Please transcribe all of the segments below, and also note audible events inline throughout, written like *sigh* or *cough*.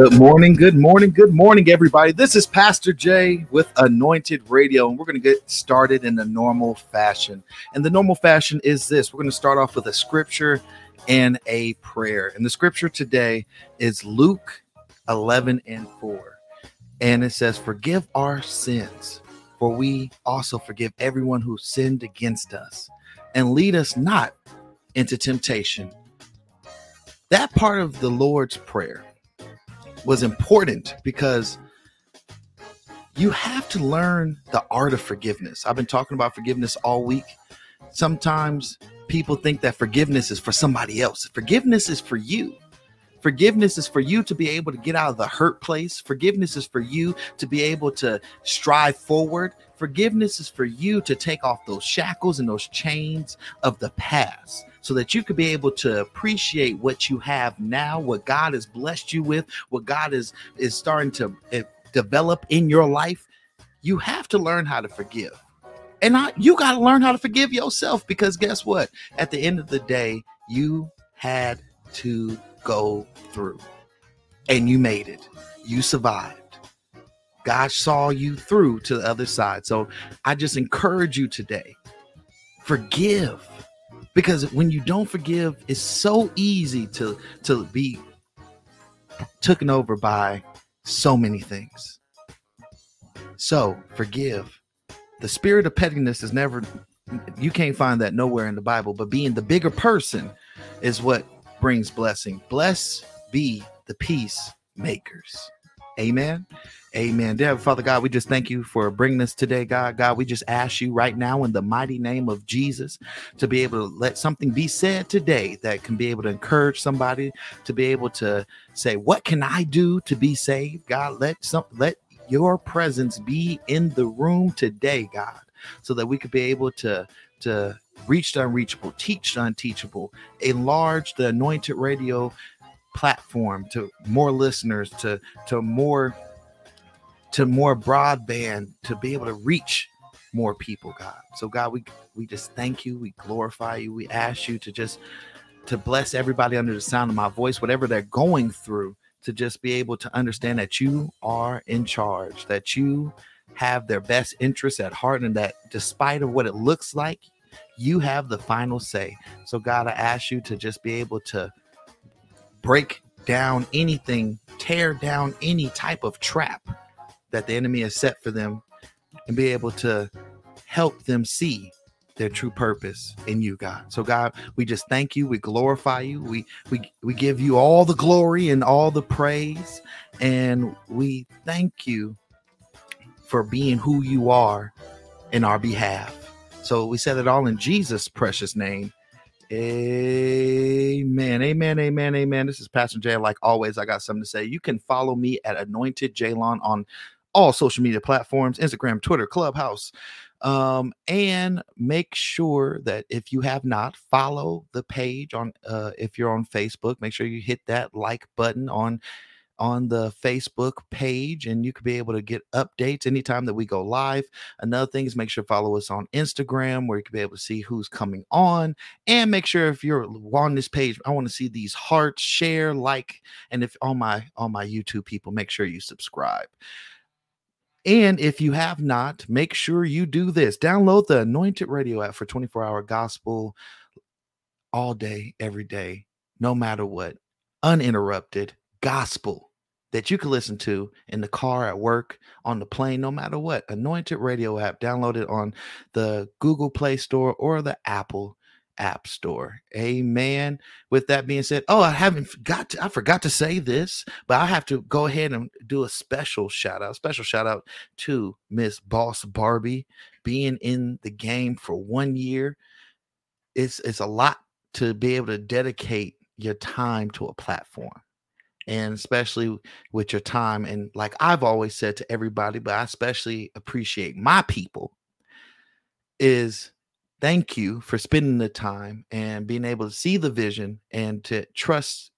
Good morning, good morning, good morning, everybody. This is Pastor Jay with Anointed Radio, and we're going to get started in the normal fashion. And the normal fashion is this we're going to start off with a scripture and a prayer. And the scripture today is Luke 11 and 4. And it says, Forgive our sins, for we also forgive everyone who sinned against us, and lead us not into temptation. That part of the Lord's Prayer was important because you have to learn the art of forgiveness. I've been talking about forgiveness all week. Sometimes people think that forgiveness is for somebody else. Forgiveness is for you. Forgiveness is for you to be able to get out of the hurt place. Forgiveness is for you to be able to strive forward. Forgiveness is for you to take off those shackles and those chains of the past so that you could be able to appreciate what you have now, what God has blessed you with, what God is is starting to uh, develop in your life. You have to learn how to forgive. And I, you got to learn how to forgive yourself because guess what? At the end of the day, you had to go through and you made it. You survived. God saw you through to the other side. So I just encourage you today forgive because when you don't forgive it's so easy to to be taken over by so many things. So forgive. The spirit of pettiness is never you can't find that nowhere in the bible but being the bigger person is what brings blessing. Bless be the peacemakers amen Amen. Dear Father God, we just thank you for bringing us today, God. God, we just ask you right now in the mighty name of Jesus to be able to let something be said today that can be able to encourage somebody to be able to say, What can I do to be saved? God, let some let your presence be in the room today, God, so that we could be able to to reach the unreachable, teach the unteachable, enlarge the anointed radio platform to more listeners, to to more to more broadband to be able to reach more people god. So god we we just thank you. We glorify you. We ask you to just to bless everybody under the sound of my voice whatever they're going through to just be able to understand that you are in charge that you have their best interests at heart and that despite of what it looks like you have the final say. So god i ask you to just be able to break down anything tear down any type of trap that the enemy has set for them and be able to help them see their true purpose in you god. So god we just thank you. We glorify you. We we we give you all the glory and all the praise. And we thank you for being who you are in our behalf. So we said it all in jesus precious name Amen. Amen. Amen. Amen. This is Pastor Jay. Like always, I got something to say. You can follow me at Anointed Jaylon on all social media platforms Instagram, Twitter, Clubhouse. Um, and make sure that if you have not, follow the page on uh, if you're on Facebook, make sure you hit that like button on on the Facebook page and you could be able to get updates anytime that we go live. Another thing is make sure to follow us on Instagram where you can be able to see who's coming on and make sure if you're on this page, I want to see these hearts, share, like, and if on my on my YouTube people, make sure you subscribe. And if you have not, make sure you do this. Download the Anointed Radio app for 24 hour gospel all day, every day, no matter what, uninterrupted gospel that you can listen to in the car, at work, on the plane, no matter what. Anointed Radio app, download it on the Google Play Store or the Apple App Store. Amen. With that being said, oh, I haven't got to, I forgot to say this, but I have to go ahead and do a special shout out, special shout out to Miss Boss Barbie being in the game for one year. It's it's a lot to be able to dedicate your time to a platform and especially with your time and like i've always said to everybody but i especially appreciate my people is thank you for spending the time and being able to see the vision and to trust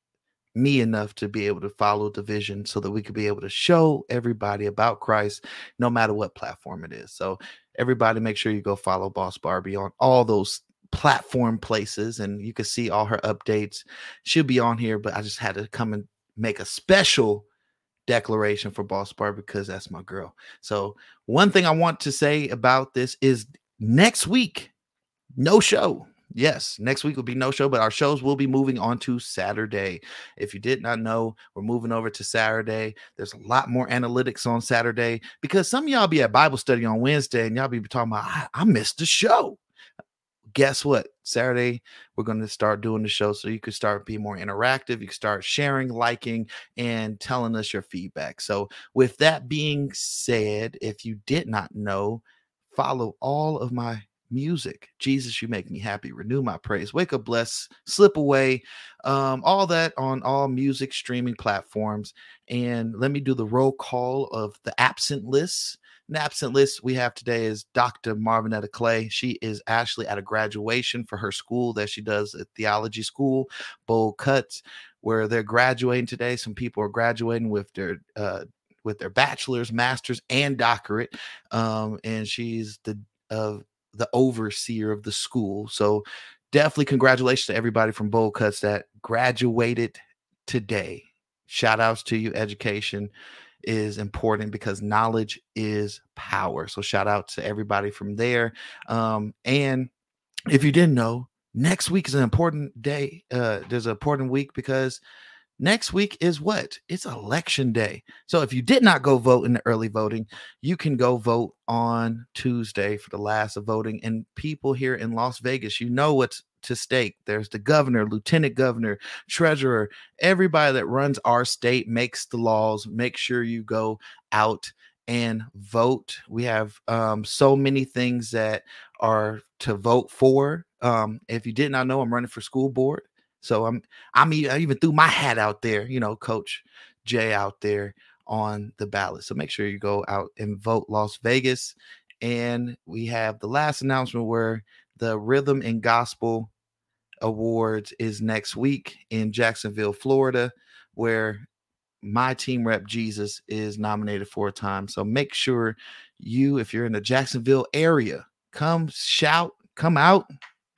me enough to be able to follow the vision so that we could be able to show everybody about Christ no matter what platform it is. So everybody make sure you go follow Boss Barbie on all those platform places and you can see all her updates. She'll be on here, but I just had to come and make a special declaration for Boss Bar because that's my girl. So, one thing I want to say about this is next week, no show. Yes, next week will be no show, but our shows will be moving on to Saturday. If you did not know, we're moving over to Saturday. There's a lot more analytics on Saturday because some y'all be at Bible study on Wednesday and y'all be talking about, I, I missed the show. Guess what? Saturday, we're going to start doing the show so you can start being more interactive. You can start sharing, liking, and telling us your feedback. So, with that being said, if you did not know, follow all of my music. Jesus, you make me happy. Renew my praise. Wake up, bless, slip away. Um, all that on all music streaming platforms. And let me do the roll call of the absent list. The absent list we have today is Dr. Marvinetta Clay. She is actually at a graduation for her school that she does at theology school, Bold Cuts, where they're graduating today. Some people are graduating with their uh, with their bachelor's, master's, and doctorate. Um, and she's the of uh, the overseer of the school. So definitely congratulations to everybody from Bold Cuts that graduated today. Shout outs to you. Education is important because knowledge is power. So shout out to everybody from there. Um, and if you didn't know, next week is an important day. Uh, there's an important week because next week is what? It's election day. So if you did not go vote in the early voting, you can go vote on Tuesday for the last of voting. And people here in Las Vegas, you know what's to stake. There's the governor, lieutenant governor, treasurer, everybody that runs our state makes the laws. Make sure you go out and vote. We have um, so many things that are to vote for. Um, if you did not know, I'm running for school board. So I'm I'm I even threw my hat out there, you know, Coach Jay out there on the ballot. So make sure you go out and vote Las Vegas. And we have the last announcement where the Rhythm and Gospel Awards is next week in Jacksonville, Florida, where my team rep Jesus is nominated for a time. So make sure you, if you're in the Jacksonville area, come shout, come out,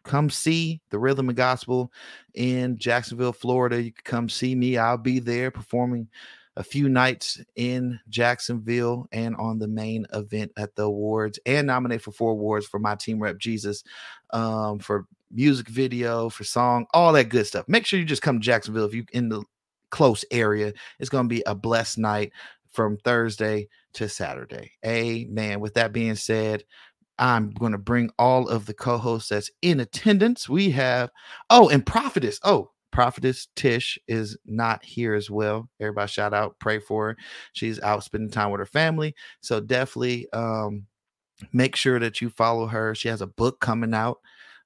come see the Rhythm and Gospel in Jacksonville, Florida. You can come see me. I'll be there performing a few nights in Jacksonville and on the main event at the awards and nominate for four awards for my team rep Jesus um, for music video, for song, all that good stuff. Make sure you just come to Jacksonville if you in the close area. It's going to be a blessed night from Thursday to Saturday. Amen. With that being said, I'm going to bring all of the co-hosts that's in attendance. We have oh, and prophetess. Oh, prophetess Tish is not here as well. Everybody shout out, pray for her. She's out spending time with her family. So definitely um make sure that you follow her. She has a book coming out.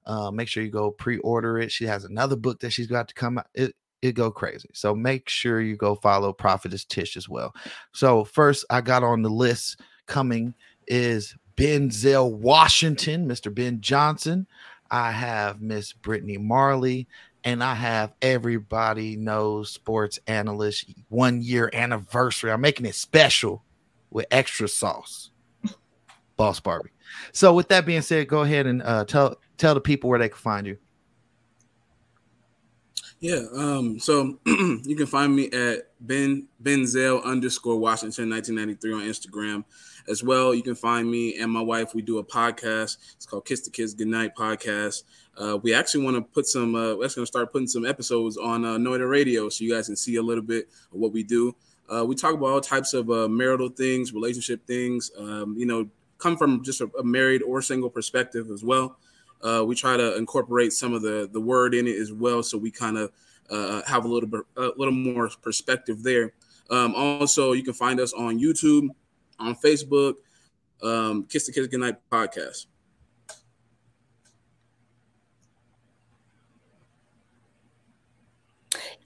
Uh, make sure you go pre-order it. She has another book that she's got to come out. It it go crazy. So make sure you go follow Prophetess Tish as well. So first I got on the list coming is Benzel Washington, Mr. Ben Johnson. I have Miss Brittany Marley, and I have everybody knows sports analyst one year anniversary. I'm making it special with extra sauce. Boss Barbie. So with that being said, go ahead and uh, tell tell the people where they can find you. Yeah, um, so *clears throat* you can find me at Ben Benzel underscore Washington 1993 on Instagram as well. You can find me and my wife. We do a podcast. It's called Kiss the Kids Goodnight Podcast. Uh, we actually want to put some. Uh, we're going to start putting some episodes on uh, Noida Radio, so you guys can see a little bit of what we do. Uh, we talk about all types of uh, marital things, relationship things. Um, you know, come from just a, a, married or single perspective as well. Uh, we try to incorporate some of the the word in it as well, so we kind of uh, have a little bit a little more perspective there. Um, also, you can find us on YouTube on Facebook, um, Kiss the Kids Goodnight podcast.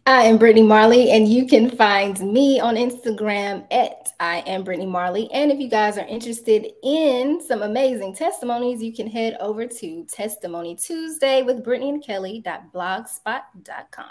I am Brittany Marley, and you can find me on Instagram at I am Brittany Marley. And if you guys are interested in some amazing testimonies, you can head over to Testimony Tuesday with Brittany and Kelly.blogspot.com.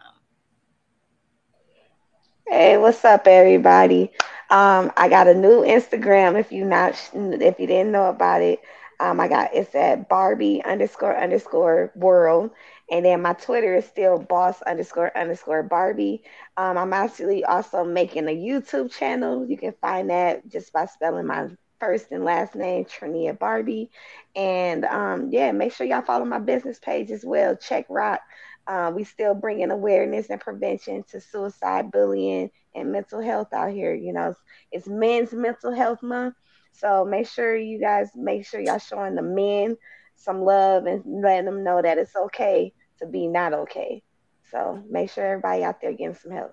Hey, what's up, everybody? Um, I got a new Instagram. If you not, if you didn't know about it, um, I got it's at Barbie underscore underscore world, And then my Twitter is still boss underscore underscore Barbie. Um, I'm actually also making a YouTube channel. You can find that just by spelling my first and last name, Trinia Barbie. And um, yeah, make sure y'all follow my business page as well. Check Rock. Uh, we still bringing awareness and prevention to suicide, bullying, and mental health out here. You know, it's, it's Men's Mental Health Month, so make sure you guys make sure y'all showing the men some love and letting them know that it's okay to be not okay. So make sure everybody out there getting some help.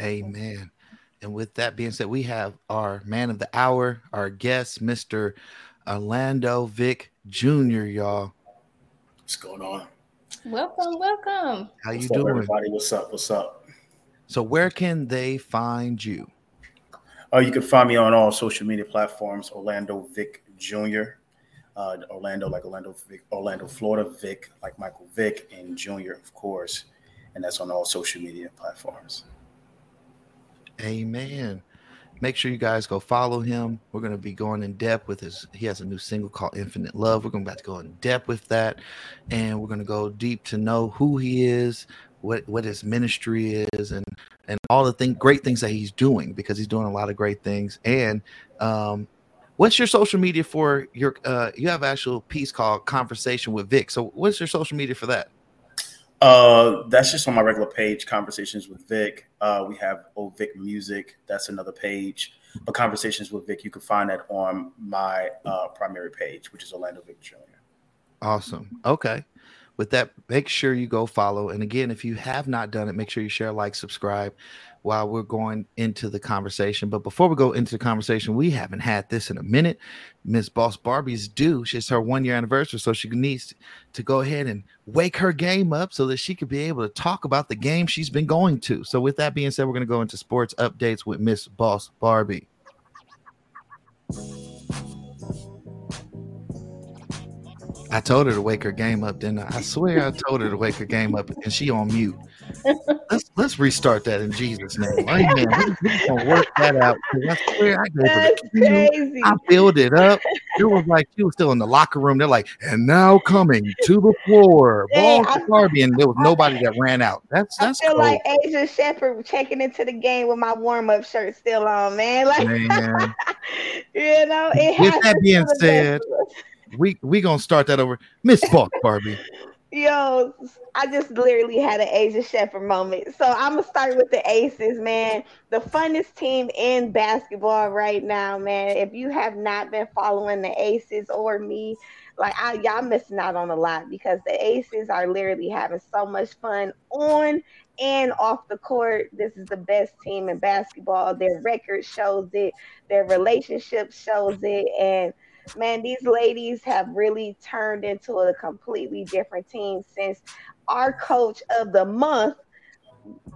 Amen. And with that being said, we have our man of the hour, our guest, Mr. Orlando Vick Jr., y'all. What's going on? Welcome, welcome. How you What's doing? Up, everybody? What's up? What's up? So where can they find you? Uh, you can find me on all social media platforms, Orlando Vick Jr. Uh, Orlando, like Orlando, Vic, Orlando, Florida, Vic, like Michael Vick, and Junior, of course, and that's on all social media platforms. Amen. Make sure you guys go follow him. We're going to be going in depth with his. He has a new single called Infinite Love. We're going to, to go in depth with that, and we're going to go deep to know who he is, what what his ministry is, and and all the thing, great things that he's doing because he's doing a lot of great things. And um, what's your social media for your? Uh, you have actual piece called Conversation with Vic. So what's your social media for that? Uh, that's just on my regular page, Conversations with Vic. Uh, we have Old Vic Music. That's another page. But Conversations with Vic, you can find that on my uh, primary page, which is Orlando Vic Jr. Awesome. Okay. With that, make sure you go follow. And again, if you have not done it, make sure you share, like, subscribe while we're going into the conversation. But before we go into the conversation, we haven't had this in a minute. Miss Boss Barbie's due. It's her one year anniversary, so she needs to go ahead and wake her game up so that she could be able to talk about the game she's been going to. So, with that being said, we're going to go into sports updates with Miss Boss Barbie. I told her to wake her game up, didn't I? I swear I told her to wake her game up, and she on mute. Let's let's restart that in Jesus' name. Amen. We're, gonna work that out. I swear I gave That's crazy. I filled it up. It was like she was still in the locker room. They're like, and now coming to the floor, ball to Barbie, and there was nobody that ran out. That's that's I feel cool. like Asia Shepherd checking into the game with my warm up shirt still on, man. Like, Man. *laughs* you know, it With has that being said, we we gonna start that over. Miss Buck Barbie. Yo, I just literally had an Asia Shepherd moment. So I'm gonna start with the Aces, man. The funnest team in basketball right now, man. If you have not been following the Aces or me, like I, y'all missing out on a lot because the Aces are literally having so much fun on and off the court. This is the best team in basketball. Their record shows it. Their relationship shows it, and man, these ladies have really turned into a completely different team since our coach of the month,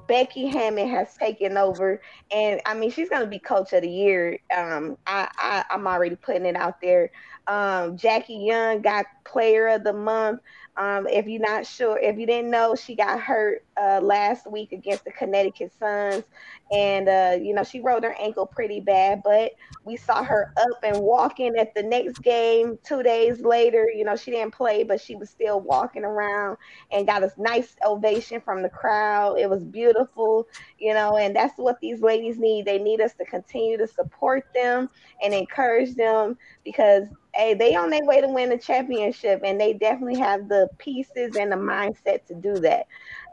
Becky Hammon, has taken over. And I mean, she's going to be coach of the year. Um, I, I, I'm already putting it out there. Um, Jackie Young got player of the month. Um, if you're not sure, if you didn't know, she got hurt uh, last week against the Connecticut Suns, and uh, you know she rolled her ankle pretty bad. But we saw her up and walking at the next game two days later. You know she didn't play, but she was still walking around and got a nice ovation from the crowd. It was beautiful, you know, and that's what these ladies need. They need us to continue to support them and encourage them because hey, they on their way to win the championship, and they definitely have the pieces and the mindset to do that.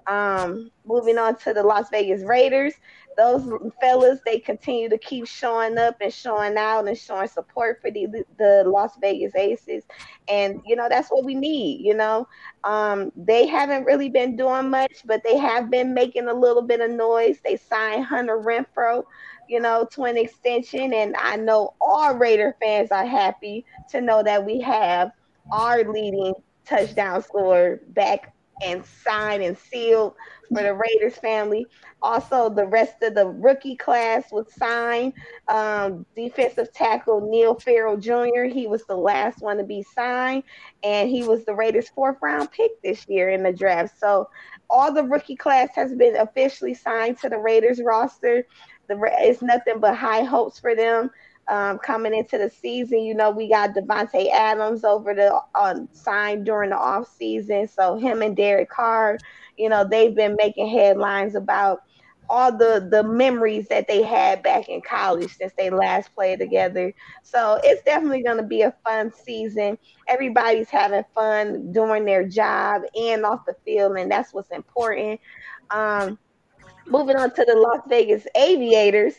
Um, moving on to the Las Vegas Raiders, those fellas they continue to keep showing up and showing out and showing support for the the Las Vegas Aces, and you know that's what we need. You know, um, they haven't really been doing much, but they have been making a little bit of noise. They signed Hunter Renfrow you know, to an extension. And I know all Raider fans are happy to know that we have our leading touchdown scorer back and signed and sealed for the Raiders family. Also, the rest of the rookie class was signed. Um, defensive tackle Neil Farrell Jr., he was the last one to be signed, and he was the Raiders' fourth round pick this year in the draft. So, all the rookie class has been officially signed to the Raiders roster the it's nothing but high hopes for them. um, coming into the season. You know, we got Davante Adams over the on signed during the off season. So him and Derek Carr, you know, they've been making headlines about all the the memories that they had back in college since they last played together. So it's definitely going to be a fun season. Everybody's having fun doing their job and off the field, and that's what's important. Um, moving on to the Las Vegas Aviators.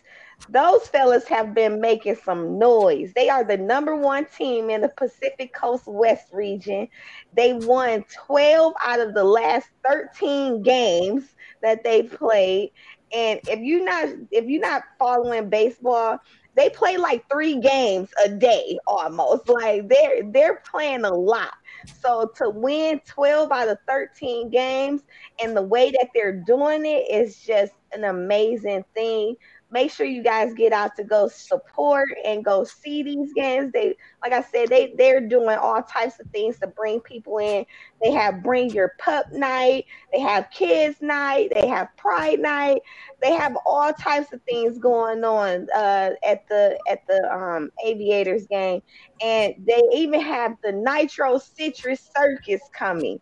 Those fellas have been making some noise. They are the number one team in the Pacific Coast West region. They won 12 out of the last 13 games that they played. And if you're not if you're not following baseball, they play like three games a day almost. Like they're they're playing a lot. So to win 12 out of 13 games and the way that they're doing it is just an amazing thing make sure you guys get out to go support and go see these games. They, like I said, they they're doing all types of things to bring people in. They have bring your pup night, they have kids night, they have pride night, they have all types of things going on uh, at the at the um, Aviators game, and they even have the Nitro Citrus Circus coming.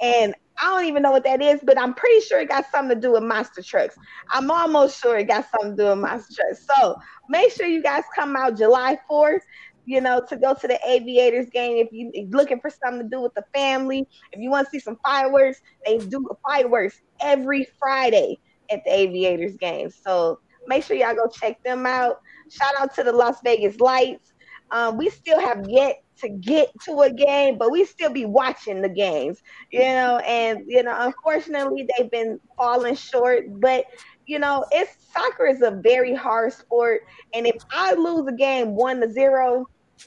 And I don't even know what that is, but I'm pretty sure it got something to do with monster trucks. I'm almost sure it got something to do with monster trucks. So make sure you guys come out July 4th, you know, to go to the Aviators game. If you are looking for something to do with the family, if you want to see some fireworks, they do fireworks every Friday at the Aviators game. So make sure y'all go check them out. Shout out to the Las Vegas Lights. Um, we still have yet to get to a game, but we still be watching the games, you know. And you know, unfortunately, they've been falling short. But you know, it's soccer is a very hard sport, and if I lose a game one to zero,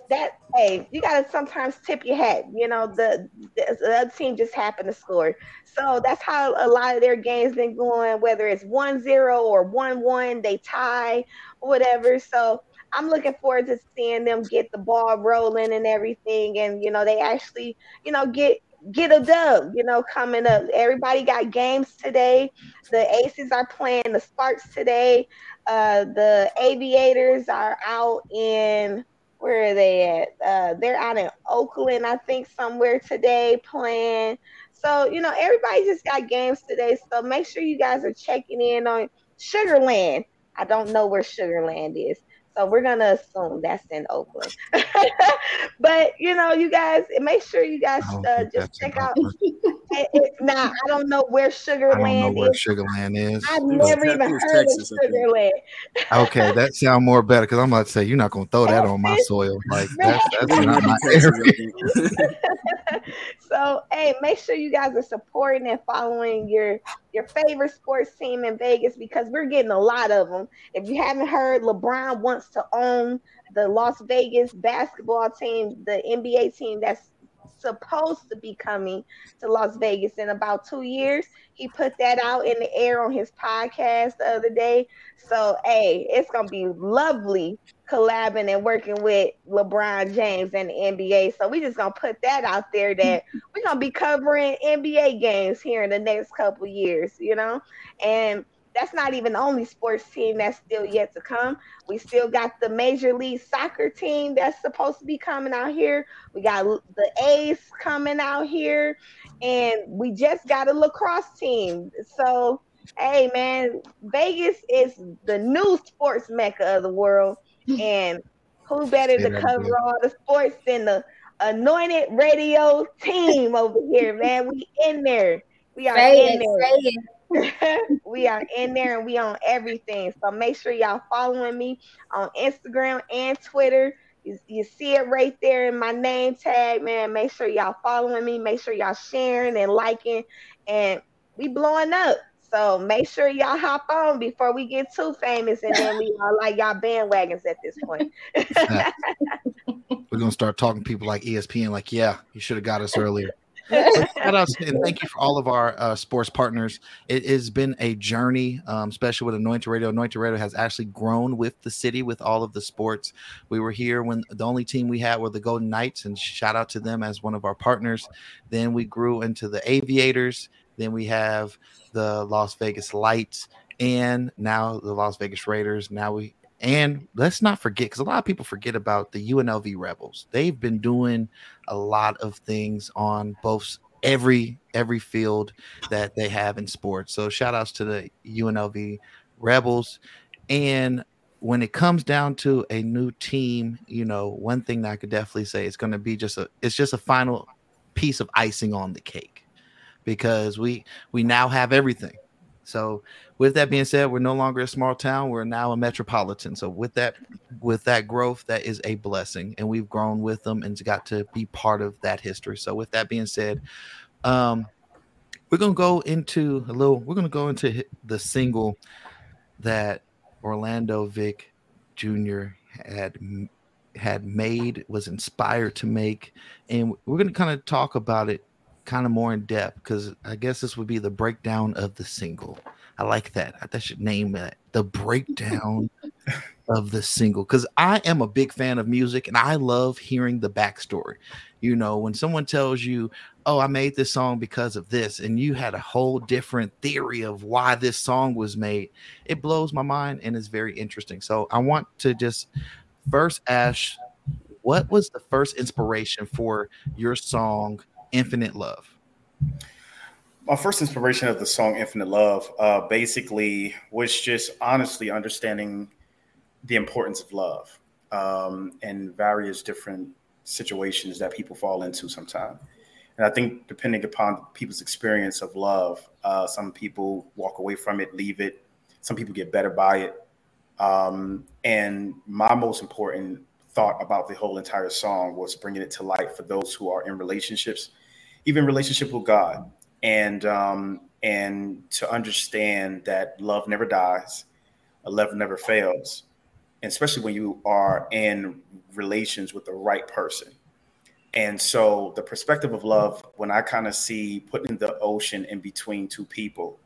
that hey, you gotta sometimes tip your hat. You know, the, the, the team just happened to score. So that's how a lot of their games been going, whether it's one zero or one one, they tie, whatever. So I'm looking forward to seeing them get the ball rolling and everything, and you know they actually, you know, get get a dub. You know, coming up. Everybody got games today. The Aces are playing the Sparks today. Uh, the Aviators are out in where are they at? Uh, they're out in Oakland, I think, somewhere today playing. So you know, everybody just got games today. So make sure you guys are checking in on Sugarland. I don't know where Sugarland is. So we're gonna assume that's in Oakland. *laughs* but you know, you guys make sure you guys uh, just check out. now *laughs* I don't know where Sugarland I don't know where is. Sugarland is. I've never even heard Texas, of Sugarland. okay, that *laughs* sounds more better because I'm about to say you're not gonna throw that on my soil. Like that's, that's not my area. so hey, make sure you guys are supporting and following your your favorite sports team in Vegas because we're getting a lot of them. If you haven't heard, LeBron wants to own the Las Vegas basketball team, the NBA team that's supposed to be coming to Las Vegas in about two years. He put that out in the air on his podcast the other day. So, hey, it's going to be lovely collabing and working with LeBron James and the NBA. So, we just to put that out there that we're to be covering NBA games here in the next couple years, you know? And that's not even the only sports team that's still yet to come. We still got the Major League Soccer team that's supposed to be coming out here. We got the A's coming out here, and we just got a lacrosse team. So, hey, man, Vegas is the new sports mecca of the world, and who better to cover all the sports than the anointed radio team over here, man? We in there. We are say in it, there. *laughs* we are in there and we on everything. So make sure y'all following me on Instagram and Twitter. You, you, see it right there in my name tag, man. Make sure y'all following me. Make sure y'all sharing and liking. And we blowing up. So make sure y'all hop on before we get too famous and then we are like y'all bandwagons at this point. We're gonna start talking to people like ESPN, like, yeah, you should have got us earlier. And thank you for all of our uh, sports partners. It has been a journey, um, especially with Anointed Radio. Anointed Radio has actually grown with the city with all of the sports. We were here when the only team we had were the Golden Knights, and shout out to them as one of our partners. Then we grew into the Aviators. Then we have the Las Vegas Lights, and now the Las Vegas Raiders. Now we and let's not forget because a lot of people forget about the UNLV Rebels. They've been doing a lot of things on both every every field that they have in sports. So shout outs to the UNLV Rebels. And when it comes down to a new team, you know, one thing that I could definitely say is going to be just a it's just a final piece of icing on the cake because we we now have everything. So with that being said, we're no longer a small town, we're now a metropolitan. So with that with that growth, that is a blessing and we've grown with them and got to be part of that history. So with that being said, um we're to go into a little we're to go into the single that Orlando Vic Jr. had had made, was inspired to make, and we're going to kind of talk about it kind of more in depth because I guess this would be the breakdown of the single. I like that. That should name it the breakdown *laughs* of the single because I am a big fan of music and I love hearing the backstory. You know, when someone tells you, Oh, I made this song because of this, and you had a whole different theory of why this song was made, it blows my mind and is very interesting. So I want to just first ask what was the first inspiration for your song Infinite Love? my first inspiration of the song Infinite Love uh, basically was just honestly understanding the importance of love um, and various different situations that people fall into sometimes. And I think depending upon people's experience of love, uh, some people walk away from it, leave it. Some people get better by it. Um, and my most important thought about the whole entire song was bringing it to light for those who are in relationships, even relationship with God and um, and to understand that love never dies, love never fails, and especially when you are in relations with the right person. And so the perspective of love, when I kind of see putting the ocean in between two people,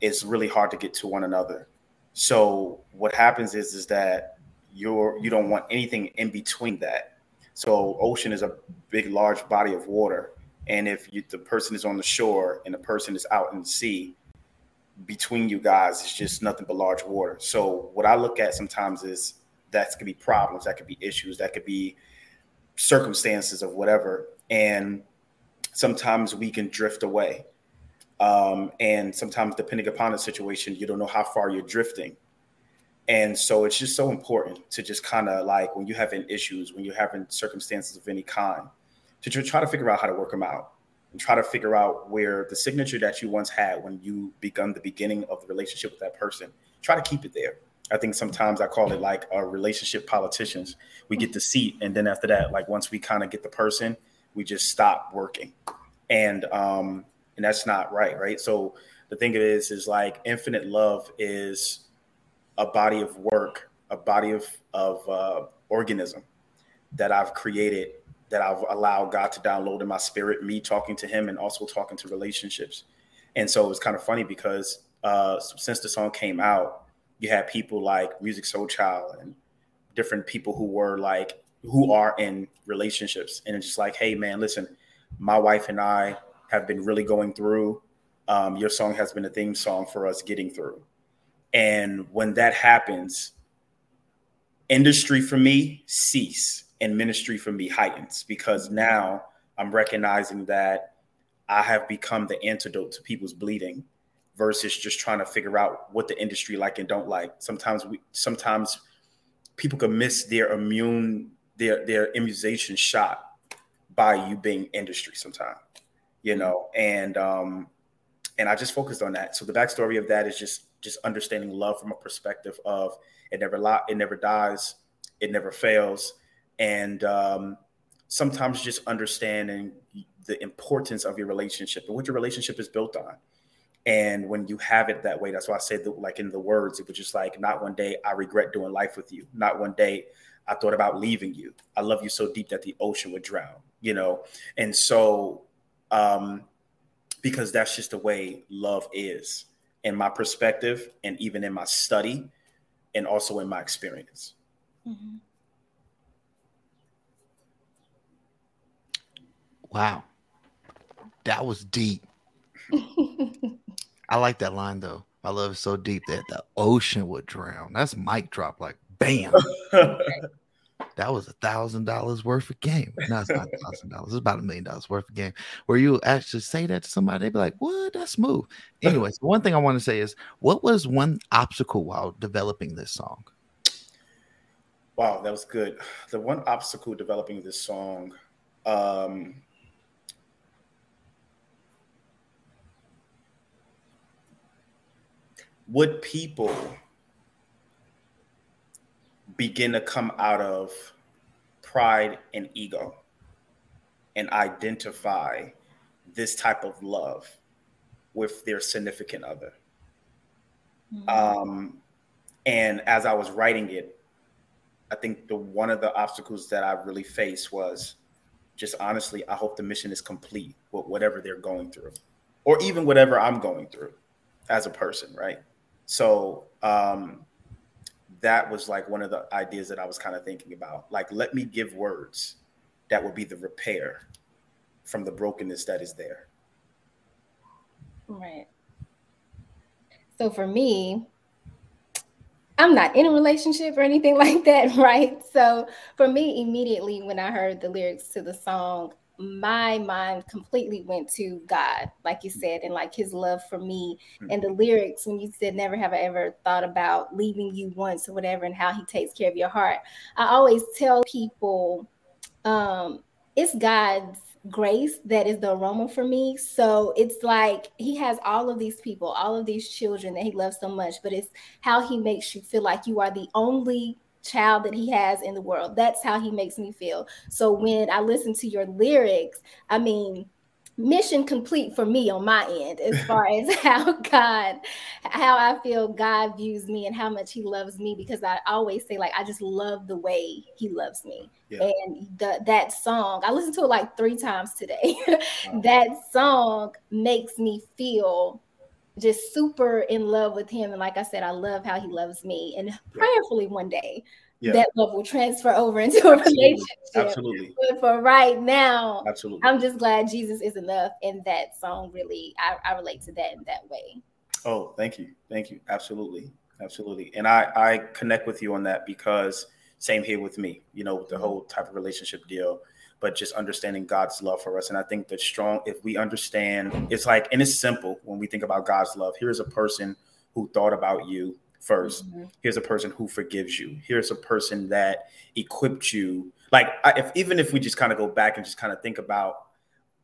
it's really hard to get to one another. So what happens is is that you're you don't want anything in between that. So ocean is a big large body of water and if you, the person is on the shore and the person is out in the sea, between you guys, it's just nothing but large water. So what I look at sometimes is that could be problems, that could be issues, that could be circumstances of whatever. And sometimes we can drift away. Um, and sometimes, depending upon the situation, you don't know how far you're drifting. And so it's just so important to just kind of like when you're having issues, when you're having circumstances of any kind, to try to figure out how to work them out and try to figure out where the signature that you once had when you begun the beginning of the relationship with that person, try to keep it there. I think sometimes I call it like a relationship politicians. We get the seat, and then after that, like once we kind of get the person, we just stop working, and um, and that's not right, right? So the thing is, is like infinite love is a body of work, a body of of uh, organism that I've created that I've allowed God to download in my spirit, me talking to Him and also talking to relationships. And so it was kind of funny because uh, since the song came out, you had people like Musiq Soulchild and different people who were like, who are in relationships. And it's just like, hey, man, listen, my wife and I have been really going through. Um, your song has been a theme song for us getting through. And when that happens, industry for me cease and ministry for me heightens because now I'm recognizing that I have become the antidote to people's bleeding versus just trying to figure out what the industry like and don't like. Sometimes we sometimes people can miss their immune their their immunization shot by you being industry sometimes. You know, and um and I just focused on that. So the backstory of that is just just understanding love from a perspective of it never lot it never dies, it never fails and um, sometimes just understanding the importance of your relationship and what your relationship is built on. And when you have it that way, that's why I said that, like in the words, it was just like, not one day I regret doing life with you. Not one day I thought about leaving you. I love you so deep that the ocean would drown, you know? And so, um, because that's just the way love is in my perspective and even in my study and also in my experience. Mm-hmm. Wow. That was deep. *laughs* I like that line though. I love it so deep that the ocean would drown. That's mic drop, like Bam. *laughs* that was a thousand dollars worth of game. No, it's not a thousand dollars. It's about a million dollars worth of game. Where you actually say that to somebody, they'd be like, "What? That's smooth." Anyways, one thing I want to say is, what was one obstacle while developing this song? Wow, that was good. The one obstacle developing this song, um, would people begin to come out of pride and ego and identify this type of love with their significant other. Mm-hmm. Um, and as I was writing it, I think the one of the obstacles that I really faced was just honestly, I hope the mission is complete with whatever they're going through, or even whatever I'm going through as a person, right? So um, that was like one of the ideas that I was kind of thinking about. Like, let me give words that will be the repair from the brokenness that is there. Right. So for me, I'm not in a relationship or anything *laughs* like that, right? So for me, immediately when I heard the lyrics to the song, my mind completely went to God, like you said, and like his love for me. Mm-hmm. And the lyrics, when you said, Never have I ever thought about leaving you once or whatever, and how he takes care of your heart. I always tell people um, it's God's grace that is the aroma for me. So it's like he has all of these people, all of these children that he loves so much, but it's how he makes you feel like you are the only child that he has in the world. That's how he makes me feel. So when I listen to your lyrics, I mean, mission complete for me on my end as *laughs* far as how God, how I feel God views me and how much He loves me. Because I always say, like, I just love the way He loves me. Yeah. And the, that song, I listened to it like three times today. *laughs* wow. that song makes me feel just super in love with him. And like I said, I love how he loves me. And prayerfully one day yeah. that love will transfer over into a Absolutely. relationship. Absolutely. But for right now, Absolutely. I'm just glad Jesus is enough. And that song really, I, I relate to that in that way. Oh, thank you. Thank you. Absolutely. Absolutely. And I, I connect with you on that because same here with me, you know, with the mm-hmm. whole type of relationship deal but just understanding God's love for us. And I think that strong, if we understand, it's like, and it's simple when we think about God's love. Here's a person who thought about you 1st mm-hmm. Here's a person who forgives you. Here's a person that equipped you. Like, if even if we just kind of go back and just kind of think about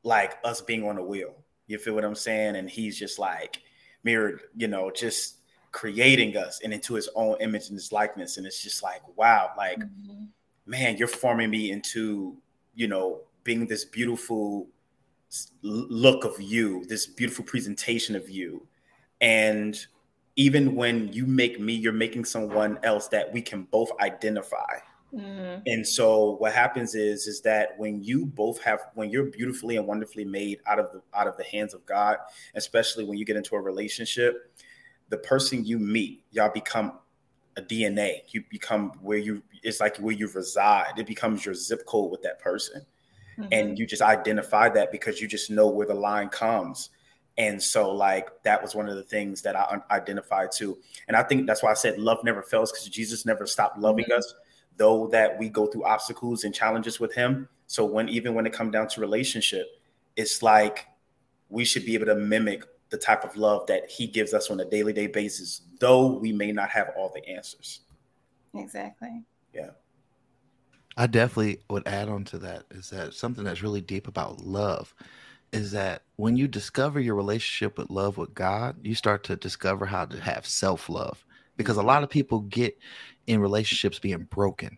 like us being on a wheel, you feel what I'm saying? And he's just like mirrored, you know, just creating us and into his own image and his likeness. And it's just like, wow, like, mm-hmm. man, you're forming me into you know, being this beautiful look of you, this beautiful presentation of you. And even when you make me, you're making someone else that we can both identify. Mm-hmm. And so what happens is is that when you both have when you're beautifully and wonderfully made out of the out of the hands of God, especially when you get into a relationship, the person you meet, y'all become a DNA. You become where you it's like where you reside. It becomes your zip code with that person. Mm-hmm. And you just identify that because you just know where the line comes. And so, like, that was one of the things that I identified too. And I think that's why I said love never fails because Jesus never stopped loving mm-hmm. us, though that we go through obstacles and challenges with Him. So, when even when it comes down to relationship, it's like we should be able to mimic the type of love that He gives us on a daily day basis, though we may not have all the answers. Exactly. Yeah. I definitely would add on to that is that something that's really deep about love is that when you discover your relationship with love with God, you start to discover how to have self love because a lot of people get in relationships being broken.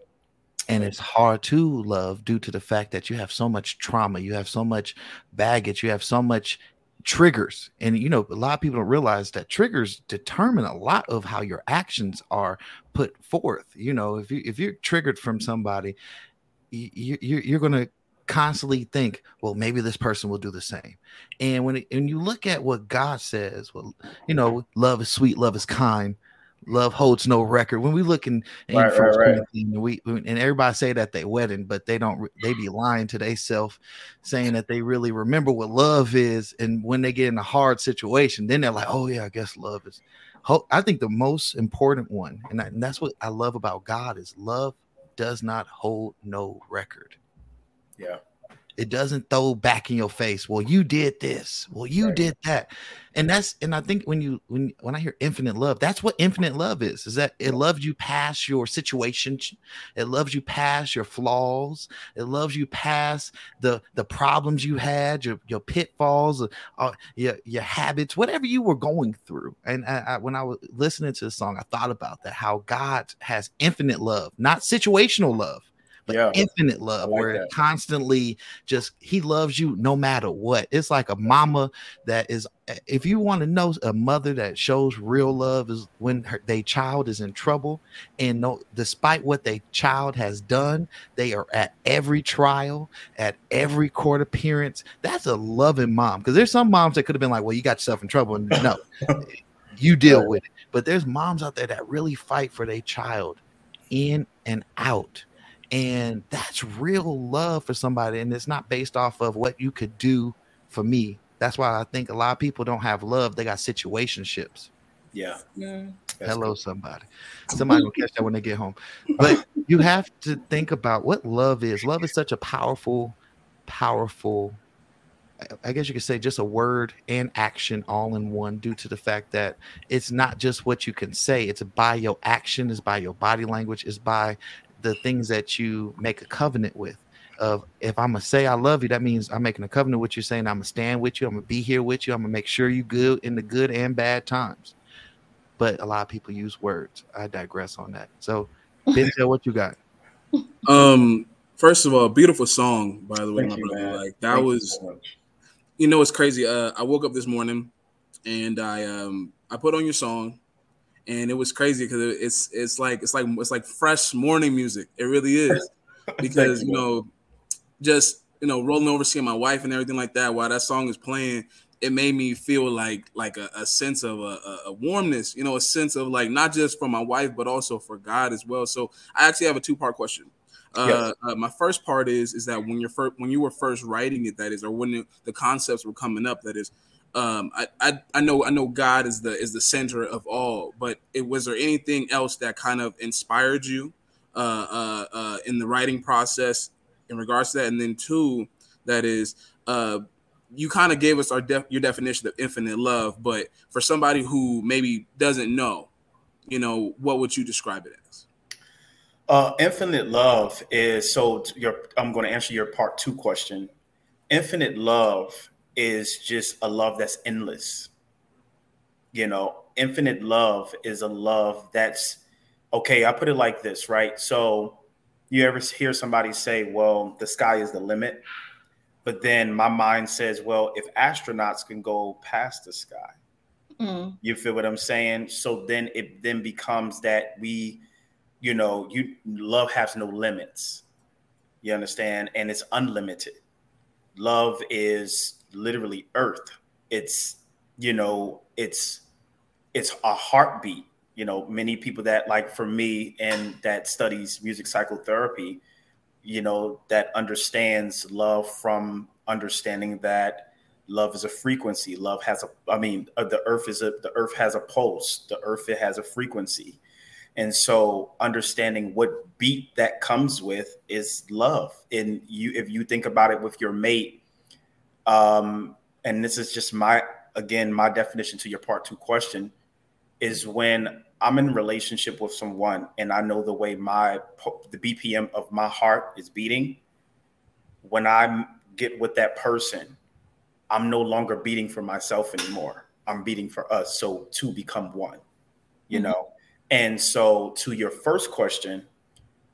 And it's hard to love due to the fact that you have so much trauma, you have so much baggage, you have so much triggers and you know a lot of people don't realize that triggers determine a lot of how your actions are put forth you know if you if you're triggered from somebody you, you you're going to constantly think well maybe this person will do the same. And when it, when you look at what god says well you know love is sweet love is kind love holds no record. When we look in, in right, first right, right. we and everybody say that they wedding, but they don't. They be lying to themselves, saying that they really remember what love is, and when they get in a hard situation, then they're like, "Oh yeah, I guess love is I think the most important one, and, I, and that's what I love about God is love does not hold no record. Yeah. It doesn't throw back in your face. Well, you did this. Well, you right. did that. And that's and I think when you when when I hear infinite love, that's what infinite love is. Is that it loves you past your situation. It loves you past your flaws. It loves you past the the problems you had, your your pitfalls, uh, your your habits, whatever you were going through. And I, I, when I was listening to the song, I thought about that how God has infinite love, not situational love but yeah. infinite love like where that. it constantly just he loves you no matter what. It's like a mama that is eh, if you want to know a mother that shows real love is when her their child is in trouble and no despite what their child has done, they are at every trial, at every court appearance. That's a loving mom because there's some moms that could have been like, Well, you got yourself in trouble, and no, you deal with it. But there's moms out there that really fight for their child in and out and that's real love for somebody. And it's not based off of what you could do for me. That's why I think a lot of people don't have love. They got situationships. Yeah. Mm. yeah. Hello, cool. somebody. Somebody will catch that when they get home. But *laughs* you have to think about what love is. Love is such a powerful, powerful, I guess you could say just a word and action all in one due to the fact that it's not just what you can say, it's by your action, it's by your body language, it's by the things that you make a covenant with. Of if I'm gonna say I love you, that means I'm making a covenant with you, saying I'm gonna stand with you, I'm gonna be here with you, I'm gonna make sure you good in the good and bad times. But a lot of people use words. I digress on that. So, Denzel, what you got? *laughs* Um, first of all, beautiful song, by the way, Thank my brother. like that Thank was, you, so you know, it's crazy. Uh, I woke up this morning and I um I put on your song and it was crazy because it's it's like it's like it's like fresh morning music. It really is *laughs* because you know, just you know, rolling over seeing my wife and everything like that while that song is playing. It made me feel like like a, a sense of a, a, warmness, you know, a sense of like not just for my wife but also for God as well. So I actually have a two part question. Uh, yes. uh, my first part is is that when you're first when you were first writing it, that is, or when the concepts were coming up, that is, um, I, I, I know I know God is the is the center of all, but it was there anything else that kind of inspired you uh, uh, uh, in the writing process in regards to that? And then two, that is uh, you kind of gave us our def- your definition of infinite love, but for somebody who maybe doesn't know, you know, what would you describe it as? Uh, infinite love is so. Your I'm going to answer your part two question. Infinite love is just a love that's endless. You know, infinite love is a love that's okay. I put it like this, right? So you ever hear somebody say, well, the sky is the limit? But then my mind says, well, if astronauts can go past the sky, mm. you feel what I'm saying? So then it then becomes that we, you know, you love has no limits. You understand? And it's unlimited. Love is literally earth. It's you know, it's it's a heartbeat. You know, many people that like for me and that studies music psychotherapy, you know, that understands love from understanding that love is a frequency. Love has a, I mean, uh, the earth is a, the earth has a pulse. The earth it has a frequency, and so understanding what beat that comes with is love. And you, if you think about it with your mate, um, and this is just my again my definition to your part two question is when I'm in relationship with someone and I know the way my the BPM of my heart is beating. When I get with that person, I'm no longer beating for myself anymore. I'm beating for us. So two become one, you mm-hmm. know. And so to your first question,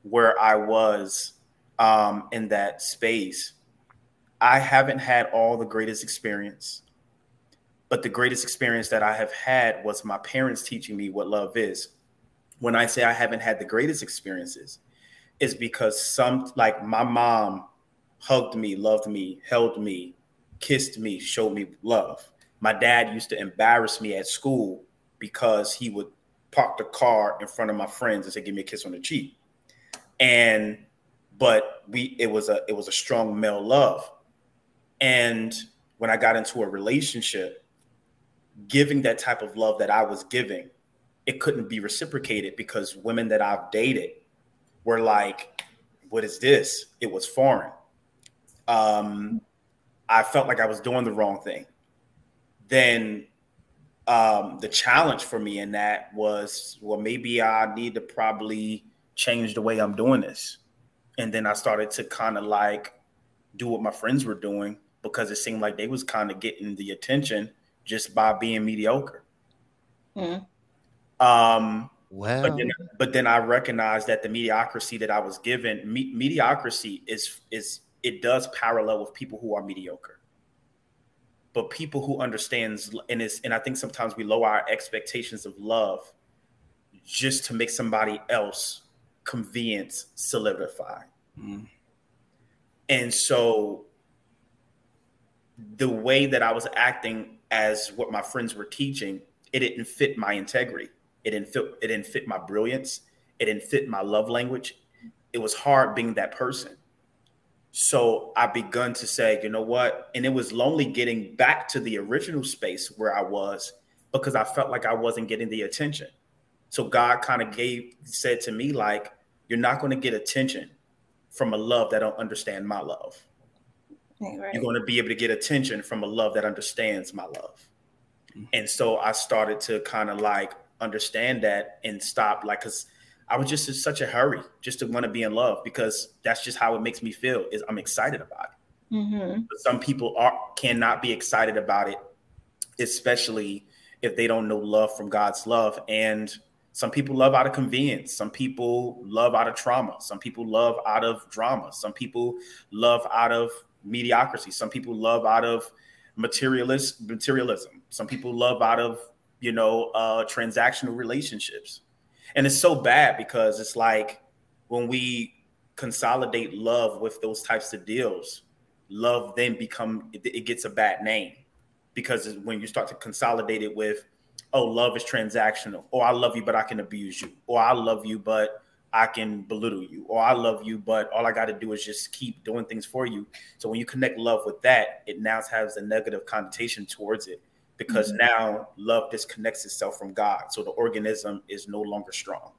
where I was um, in that space, I haven't had all the greatest experience, but the greatest experience that I have had was my parents teaching me what love is. When I say I haven't had the greatest experiences, is because some like my mom hugged me, loved me, held me, kissed me, showed me love. My dad used to embarrass me at school because he would park the car in front of my friends and say, "Give me a kiss on the cheek." And but we it was a it was a strong male love and when I got into a relationship, giving that type of love that I was giving it couldn't be reciprocated because women that I've dated were like, "What is this?" It was foreign. Um, I felt like I was doing the wrong thing. Then um, the challenge for me in that was, well, maybe I need to probably change the way I'm doing this. And then I started to kind of like do what my friends were doing because it seemed like they was kind of getting the attention just by being mediocre. Mm. Um, well, but then, but then I recognized that the mediocrity that I was given, me, mediocrity is is it does parallel with people who are mediocre. But people who understands and is and I think sometimes we lower our expectations of love just to make somebody else convenience solidify. Mm. And so the way that I was acting as what my friends were teaching, it didn't fit my integrity. It didn't fit it didn't fit my brilliance. It didn't fit my love language. It was hard being that person. So I begun to say, you know what? And it was lonely getting back to the original space where I was because I felt like I wasn't getting the attention. So God kind of gave said to me like, you're not going to get attention from a love that don't understand my love. Right. You're going to be able to get attention from a love that understands my love. Mm-hmm. And so I started to kind of like understand that and stop like cuz I was just in such a hurry just to want to be in love because that's just how it makes me feel is I'm excited about it. Mm-hmm. some people are cannot be excited about it, especially if they don't know love from God's love. And some people love out of convenience. Some people love out of trauma. Some people love out of drama. Some people love out of mediocrity. Some people love out of materialist materialism. Some people love out of you know uh, transactional relationships, and it's so bad because it's like when we consolidate love with those types of deals, love then become it, it gets a bad name because when you start to consolidate it with oh, love is transactional, or I love you, but I can abuse you, or I love you, but I can belittle you, or I love you, but all I got to do is just keep doing things for you. So when you connect love with that, it now has a negative connotation towards it because mm-hmm. now love disconnects itself from God. So the organism is no longer strong.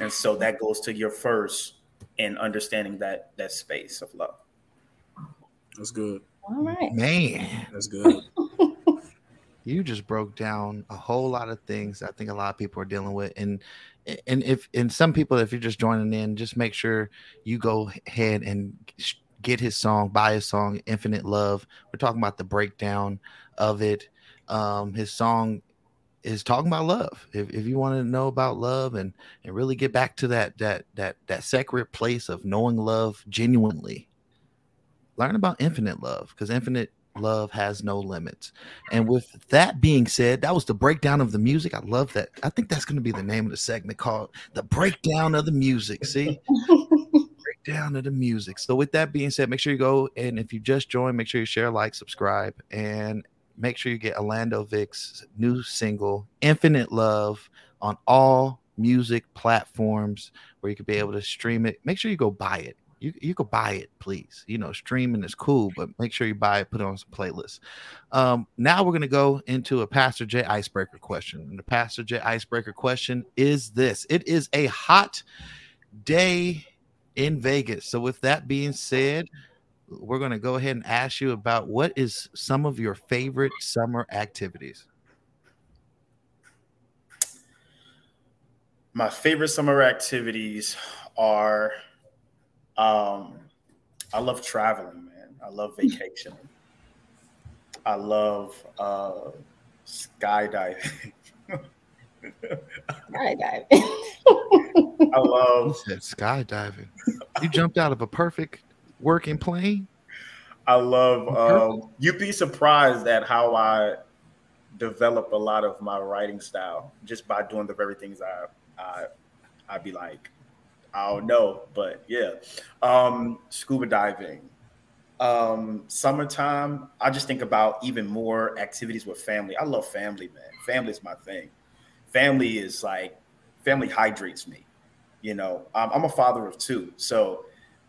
And so that goes to your first in understanding that that space of love. That's good. All right. Man. That's good. *laughs* you just broke down a whole lot of things I think a lot of people are dealing with. And and if and some people, if you're just joining in, just make sure you go ahead and get his song, buy his song, Infinite Love. We're talking about the breakdown of it. Um, his song is talking about love. If, if you want to know about love and and really get back to that that that that sacred place of knowing love genuinely, learn about infinite love because infinite love has no limits. And with that being said, that was the breakdown of the music. I love that. I think that's going to be the name of the segment called The Breakdown of the Music. See? *laughs* breakdown of the music. So with that being said, make sure you go and if you just joined, make sure you share, like, subscribe, and make sure you get Orlando Vic's new single, Infinite Love, on all music platforms where you could be able to stream it. Make sure you go buy it you you could buy it, please. You know, streaming is cool, but make sure you buy it, put it on some playlists. Um, now we're gonna go into a Pastor J icebreaker question. And the Pastor J icebreaker question is this: It is a hot day in Vegas. So, with that being said, we're gonna go ahead and ask you about what is some of your favorite summer activities. My favorite summer activities are um, I love traveling, man. I love vacationing. I love uh, skydiving. skydiving. *laughs* I love. You said skydiving. You jumped out of a perfect working plane. I love. Um, you'd be surprised at how I develop a lot of my writing style just by doing the very things I I I'd be like, I don't know, but yeah. Um, scuba diving. Um, summertime, I just think about even more activities with family. I love family, man. Family is my thing. Family is like family hydrates me. You know, um, I'm a father of two, so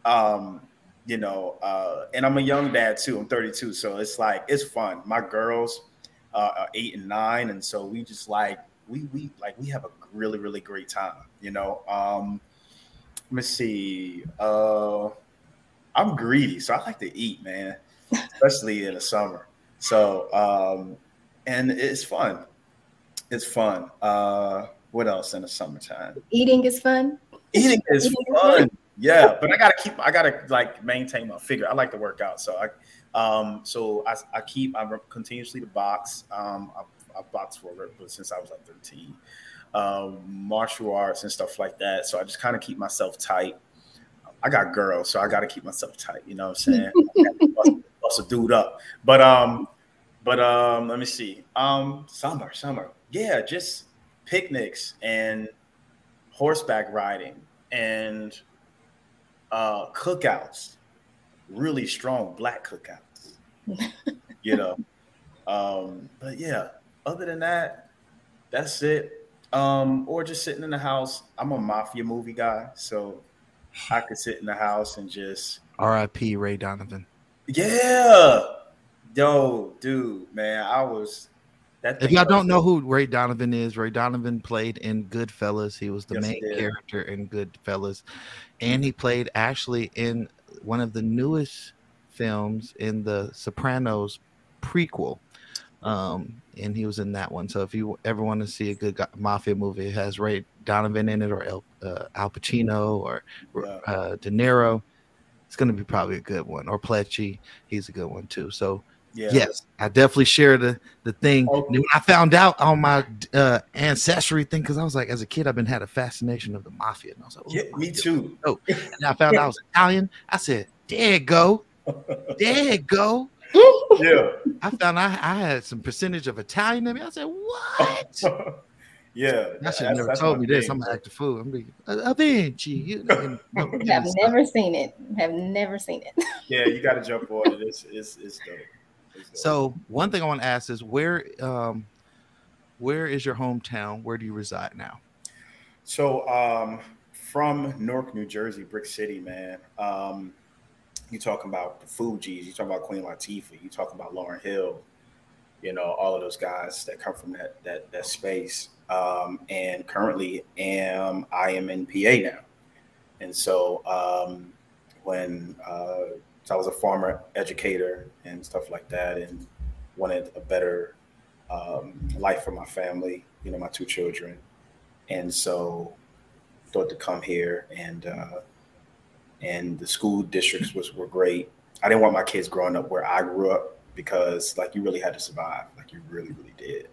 um, you know, uh, and I'm a young dad too. I'm 32, so it's like it's fun. My girls uh, are eight and nine, and so we just like we we like we have a really really great time. You know, um, let me see. Uh, I'm greedy, so I like to eat, man, especially in the summer. So, um, and it's fun. It's fun. Uh, what else in the summertime? Eating is fun. Eating is Eating is fun. fun. Yeah, but I gotta keep. I gotta like maintain my figure. I like to work out, so I, um, so I, I keep. I continuously to box. Um, I, I boxed for since I was like 13. Um, martial arts and stuff like that. So I just kind of keep myself tight. I got girls, so I got to keep myself tight. You know what I'm saying? *laughs* bust, bust a dude up. But um, but um, let me see. Um, summer, summer. Yeah, just picnics and horseback riding and uh, cookouts. Really strong black cookouts. *laughs* you know. Um, but yeah, other than that, that's it. Um, or just sitting in the house. I'm a mafia movie guy, so I could sit in the house and just R.I.P. Ray Donovan. yeah, yo, dude, man, I was that. If y'all don't know who Ray Donovan is, Ray Donovan played in Goodfellas. He was the Yes, main character in Goodfellas, and he played actually in one of the newest films in the Sopranos prequel. Um, and he was in that one. So if you ever want to see a good mafia movie, it has Ray Donovan in it, or El, uh, Al Pacino, or uh, De Niro. It's going to be probably a good one. Or Pesci, he's a good one too. So yeah, yes, I definitely share the the thing. Oh. And When I found out on my uh, ancestry thing, because I was like, as a kid, I've been had a fascination of the mafia, and I was like, yeah, me too. Oh, And I found out I was Italian. I said, "There it go, *laughs* there it go." Yeah, I found I, I had some percentage of Italian in me. I said, "What?" *laughs* yeah. That should that's- never told my me this. I'm bro. gonna act a fool. I'm being uh, Avinci. You know, and- *laughs* no, have never seen it. Have never seen it. Yeah, you got to jump on it. It's it's it's dope. It's dope. So one thing I want to ask is where um where is your hometown? Where do you reside now? So um, from Newark, New Jersey, Brick City, man. Um, you talking about the Fugees, you talking about Queen Latifah, you talking about Lauryn Hill, you know, all of those guys that come from that that that space. Um, and currently am I am in PA now. And so um, when uh, so I was a former educator and stuff like that and wanted a better um, life for my family, you know, my two children and so thought to come here and uh, and the school districts was were great. I didn't want my kids growing up where I grew up because like you really had to survive, like you really really did.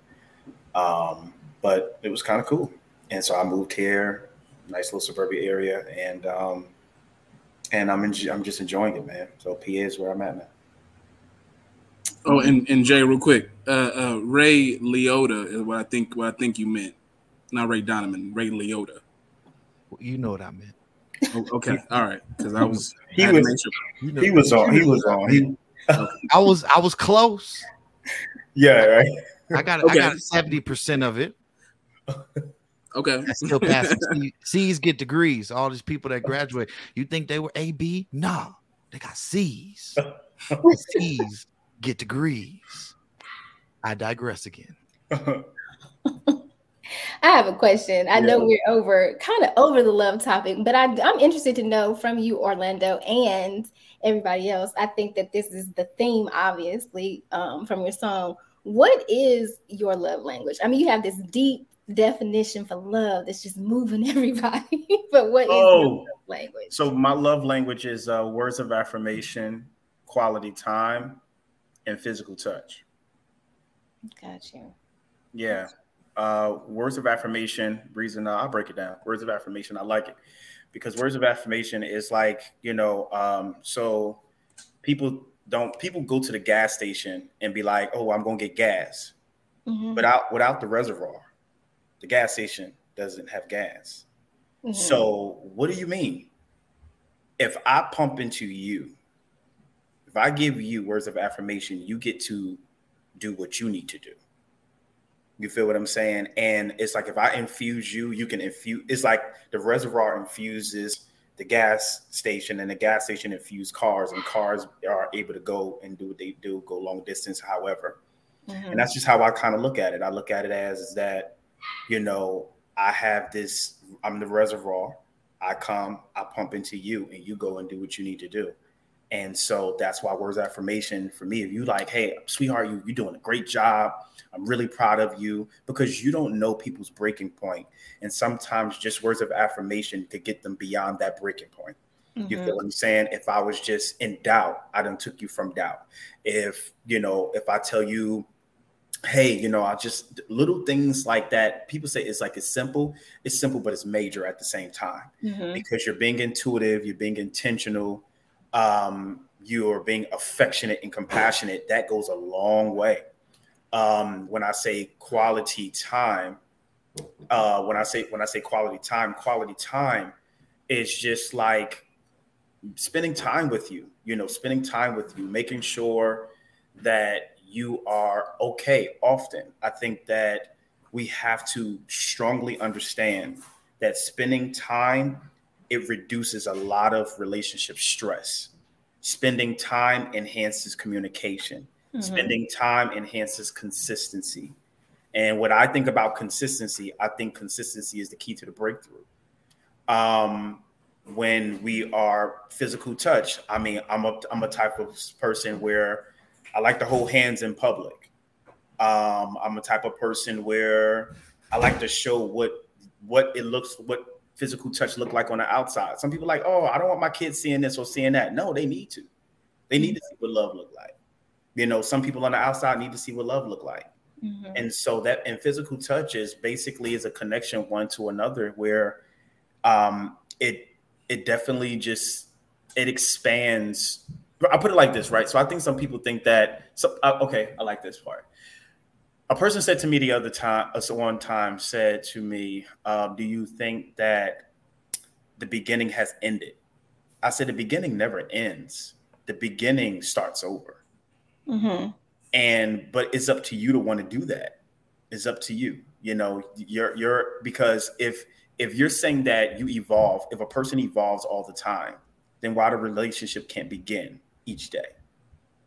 Um, but it was kind of cool, and so I moved here, nice little suburban area, and um, and I'm en- I'm just enjoying it, man. So PA is where I'm at now. Oh, and, and Jay, real quick, uh, uh, Ray Liotta is what I think. What I think you meant, not Ray Donovan. Ray Liotta. You know what I meant. Oh, okay, all right, because I was. He I had was- make sure. You know, He was on. He was on. He, I was I was close. yeah, right. I got Okay. I got seventy percent of it. Okay, I still passing. C- C's get degrees. All these people that graduate, you think they were A B? Nah, they got C's. C's get degrees. I digress again. *laughs* I have a question. I know we're over kind of over the love topic, but I, I'm interested to know from you, Orlando, and everybody else. I think that this is the theme, obviously, um, from your song. What is your love language? I mean, you have this deep definition for love that's just moving *laughs* everybody, but what is your Oh. love language? So my love language is uh, words of affirmation, quality time, and physical touch. Got you. Yeah. Uh, words of affirmation. Reason uh, I'll break it down. Words of affirmation. I like it because words of affirmation is like you know. Um, so people don't people go to the gas station and be like, "Oh, I'm gonna get gas," Mhm, without without the reservoir, the gas station doesn't have gas. mhm. So, what do you mean? If I pump into you, if I give you words of affirmation, you get to do what you need to do. You feel what I'm saying? And it's like if I infuse you, you can infuse. It's like the reservoir infuses the gas station, and the gas station infuse cars, and cars are able to go and do what they do, go long distance, however Mhm. and that's just how I kind of look at it. I look at it as is that You know, I have this, I'm the reservoir. I come, I pump into you, and you go and do what you need to do. And so that's why words of affirmation for me, if you like, hey, sweetheart, you, you're doing a great job. I'm really proud of you because you don't know people's breaking point. And sometimes just words of affirmation could get them beyond that breaking point. Mm-hmm. You feel what I'm saying? If I was just in doubt, I done took you from doubt. If, you know, if I tell you, hey, you know, I just little things like that. People say it's like it's simple. It's simple, but it's major at the same time mm-hmm. because you're being intuitive, you're being intentional um, you're being affectionate and compassionate, that goes a long way. Um, when I say quality time, uh, when I say when I say quality time, quality time is just like spending time with you. You know, spending time with you, making sure that you are okay. Often, I think that we have to strongly understand that spending time it reduces a lot of relationship stress. Spending time enhances communication. Mm-hmm. Spending time enhances consistency. And what I think about consistency, I think consistency is the key to the breakthrough. Um, when we are physical touch, I mean, I'm a I'm a type of person where I like to hold hands in public. Um, I'm a type of person where I like to show what what it looks what physical touch look like on the outside. Some people like, oh, I don't want my kids seeing this or seeing that. No, they need to. They need to see what love look like. You know, some people on the outside need to see what love look like. Mm-hmm. And so that and physical touch is basically is a connection one to another where um it it definitely just it expands. I'll put it like this, right? So I think some people think that so uh, okay, I like this part a person said to me the other time, uh, one time, said to me, um, "Do you think that the beginning has ended?" I said, "The beginning never ends. The beginning starts over." Mm-hmm. And but it's up to you to want to do that. It's up to you. You know, you're you're because if if you're saying that you evolve, if a person evolves all the time, then why the relationship can't begin each day?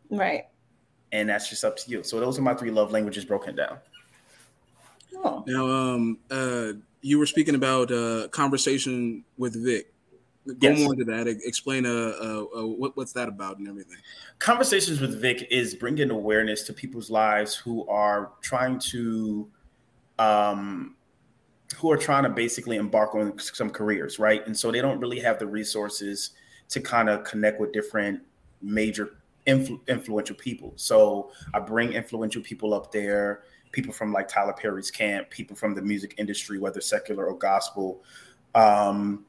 Right and that's just up to you. So those are my three love languages broken down. Oh. Now, um, uh, you were speaking about uh, conversation with Vic. Go yes. more into that. Explain uh, uh, uh, what, what's that about and everything. Conversations with Vic is bringing awareness to people's lives who are trying to, um, who are trying to basically embark on some careers, right? And so they don't really have the resources to kind of connect with different major influ- influential people. So I bring influential people up there, people from like Tyler Perry's camp, people from the music industry, whether secular or gospel, um,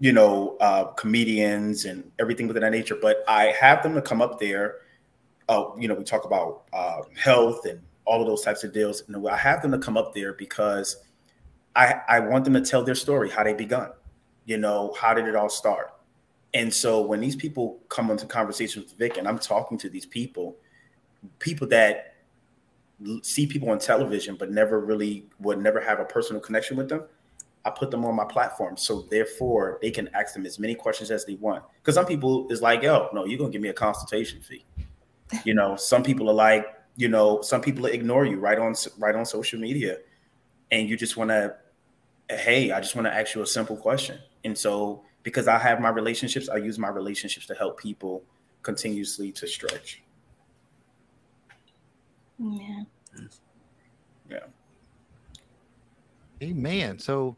you know, uh, comedians and everything within that nature. But I have them to come up there. Uh, you know, we talk about uh, health and all of those types of deals. And I have them to come up there because I, I want them to tell their story, how they begun. You know, how did it all start? And so when these people come into conversations with Vic, and I'm talking to these people, people that see people on television but never really would never have a personal connection with them, I put them on my platform. So therefore, they can ask them as many questions as they want. Because some people is like, yo, no, you're gonna give me a consultation fee. *laughs* You know, some people are like, you know, some people ignore you right on right on social media, and you just want to, hey, I just want to ask you a simple question. And so because I have my relationships, I use my relationships to help people continuously to stretch. Yeah. Yeah. Amen. So,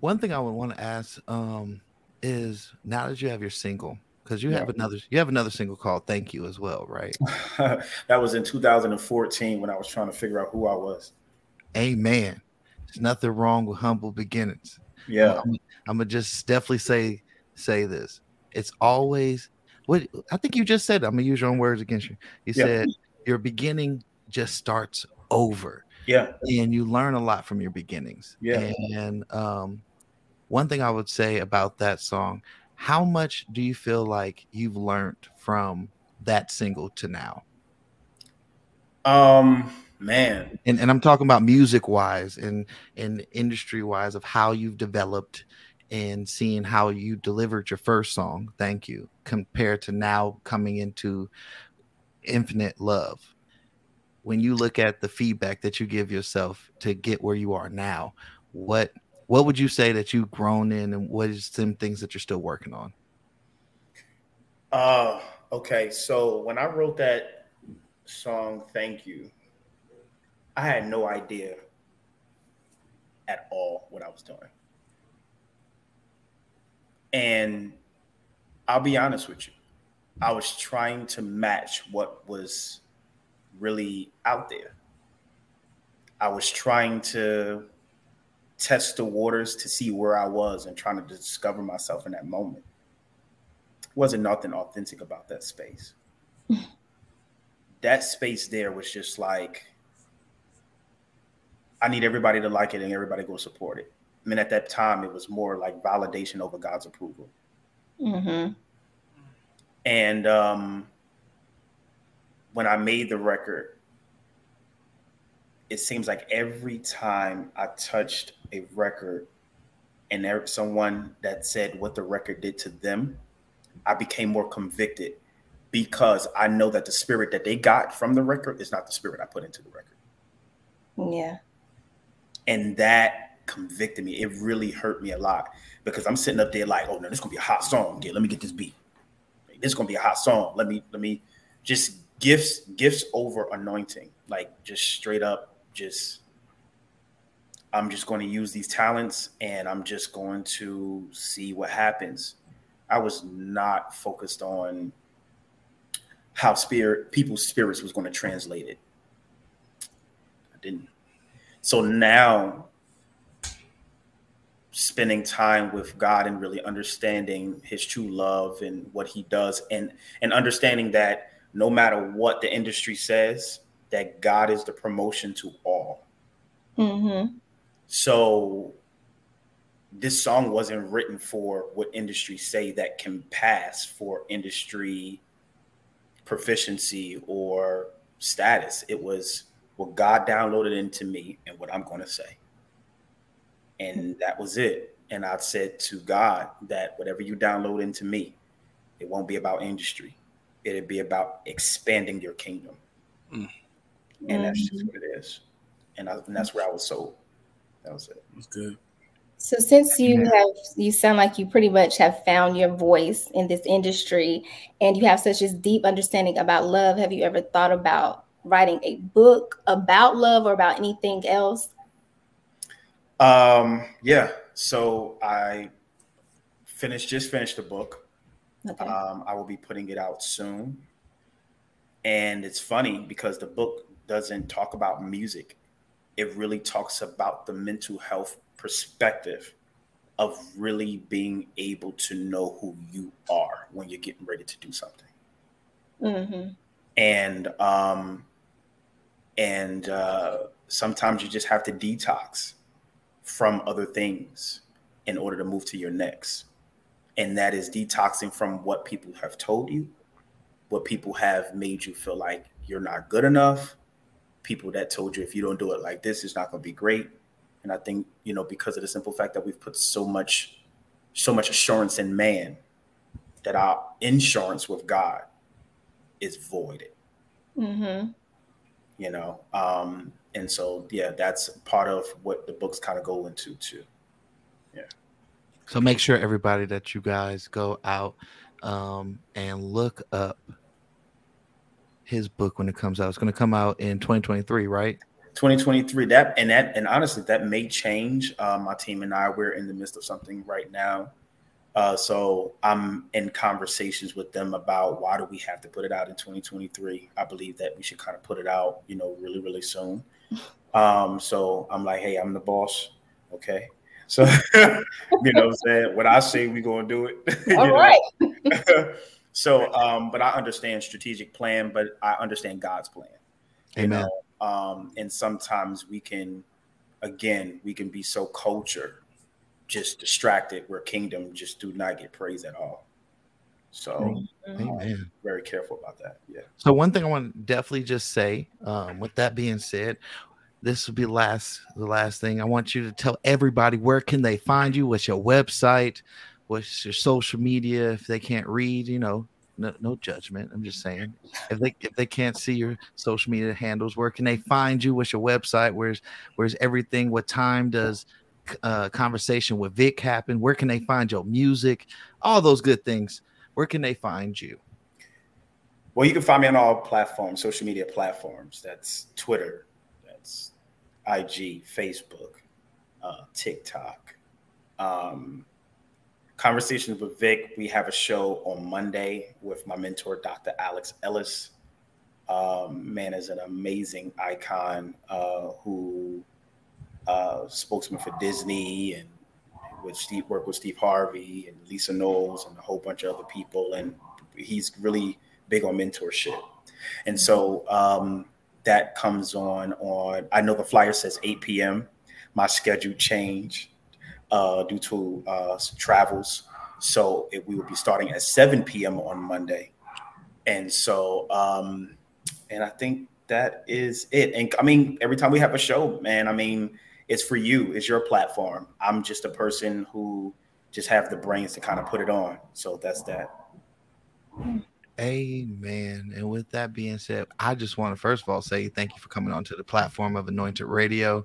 one thing I would want to ask um, is now that you have your single, because you yeah. have another, you have another single called "Thank You" as well, right? *laughs* that was in 2014 when I was trying to figure out who I was. Amen. There's nothing wrong with humble beginnings. Yeah. I'm, I'm gonna just definitely say say this. It's always what I think you just said. I'm gonna use your own words against you. You yeah. said your beginning just starts over. Yeah. And you learn a lot from your beginnings. Yeah. And um, one thing I would say about that song, how much do you feel like you've learned from that single to now? Um man and, and i'm talking about music wise and and industry wise of how you've developed and seeing how you delivered your first song thank you compared to now coming into infinite love when you look at the feedback that you give yourself to get where you are now, what what would you say that you've grown in and what is some things that you're still working on? Uh okay. So when I wrote that song, Thank You, I had no idea at all what I was doing. And I'll be honest with you, I was trying to match what was really out there. I was trying to test the waters to see where I was and trying to discover myself in that moment. Wasn't nothing authentic about that space. *laughs* that space there was just like, I need everybody to like it and everybody go support it. I mean, at that time, it was more like validation over God's approval. Mm-hmm. And um, when I made the record, it seems like every time I touched a record and there someone that said what the record did to them, I became more convicted because I know that the spirit that they got from the record is not the spirit I put into the record. Yeah. And that convicted me. It really hurt me a lot because I'm sitting up there like, oh no, this is gonna be a hot song. Yeah, let me get this beat. This is gonna be a hot song. Let me let me just gifts gifts over anointing. Like just straight up, just I'm just going to use these talents and I'm just going to see what happens. I was not focused on how spirit people's spirits was going to translate it. I didn't. So now spending time with God and really understanding his true love and what he does and and understanding that no matter what the industry says that God is the promotion to all. Mm-hmm. So this song wasn't written for what industry say that can pass for industry proficiency or status. It was what God downloaded into me and what I'm going to say. And that was it. And I said to God that whatever you download into me, it won't be about industry. It'll be about expanding your kingdom. Mm. And that's just what it is. And, I, and that's where I was sold. That was it. That's good. So since you yeah. have you sound like you pretty much have found your voice in this industry and you have such a deep understanding about love, have you ever thought about writing a book about love or about anything else? Um yeah. So I finished just finished the book. Okay. Um, I will be putting it out soon. And it's funny because the book doesn't talk about music. It really talks about the mental health perspective of really being able to know who you are when you're getting ready to do something. Mm-hmm. And um, and uh, sometimes you just have to detox from other things in order to move to your next. And that is detoxing from what people have told you, what people have made you feel like you're not good enough, people that told you if you don't do it like this, it's not going to be great. And I think, you know, because of the simple fact that we've put so much, so much assurance in man that our insurance with God is voided. Mm-hmm. You know, um, and so yeah, that's part of what the books kind of go into too. Yeah. So make sure everybody that you guys go out um, and look up his book when it comes out. It's going to come out in 2023, right? 2023 that and that and honestly that may change uh, my team and i we're in the midst of something right now uh, so i'm in conversations with them about why do we have to put it out in 2023 i believe that we should kind of put it out you know really really soon. *laughs* Um, so i'm like hey i'm the boss okay? So *laughs* you know what i'm saying? What i say we're gonna do it *laughs* all right. So um, but i understand strategic plan but i understand god's plan Amen. know? Um, and sometimes we can, again, we can be so culture just distracted where kingdom just do not get praise at all. So, um, very careful about that. Yeah. So, one thing I want to definitely just say, um, with that being said, this will be last the last thing. I want you to tell everybody where can they find you, what's your website, what's your social media if they can't read, you know, no, no judgment. I'm just saying if they if they can't see your social media handles, where can they find you? What's your website? Where's where's everything? What time does uh, conversation with Vic happen? Where can they find your music? All those good things. Where can they find you? Well, you can find me on all platforms, social media platforms. That's Twitter, that's IG, Facebook, uh, TikTok. Um, Conversations with Vic. We have a show on Monday with my mentor, Dr. Alex Ellis. Um, man is an amazing icon uh, who uh, spokesman for Disney and with Steve worked with Steve Harvey and Lisa Knowles and a whole bunch of other people. And he's really big on mentorship. And so um, that comes on on. I know the flyer says 8 p.m. My schedule changed uh, due to uh, travels. So it, we will be starting at 7 p.m. on Monday. And so, um, and I think that is it. And I mean, every time we have a show, man, I mean, it's for you, it's your platform. I'm just a person who just have the brains to kind of put it on. So that's that. Amen. And with that being said, I just want to first of all say thank you for coming onto the platform of Anointed Radio.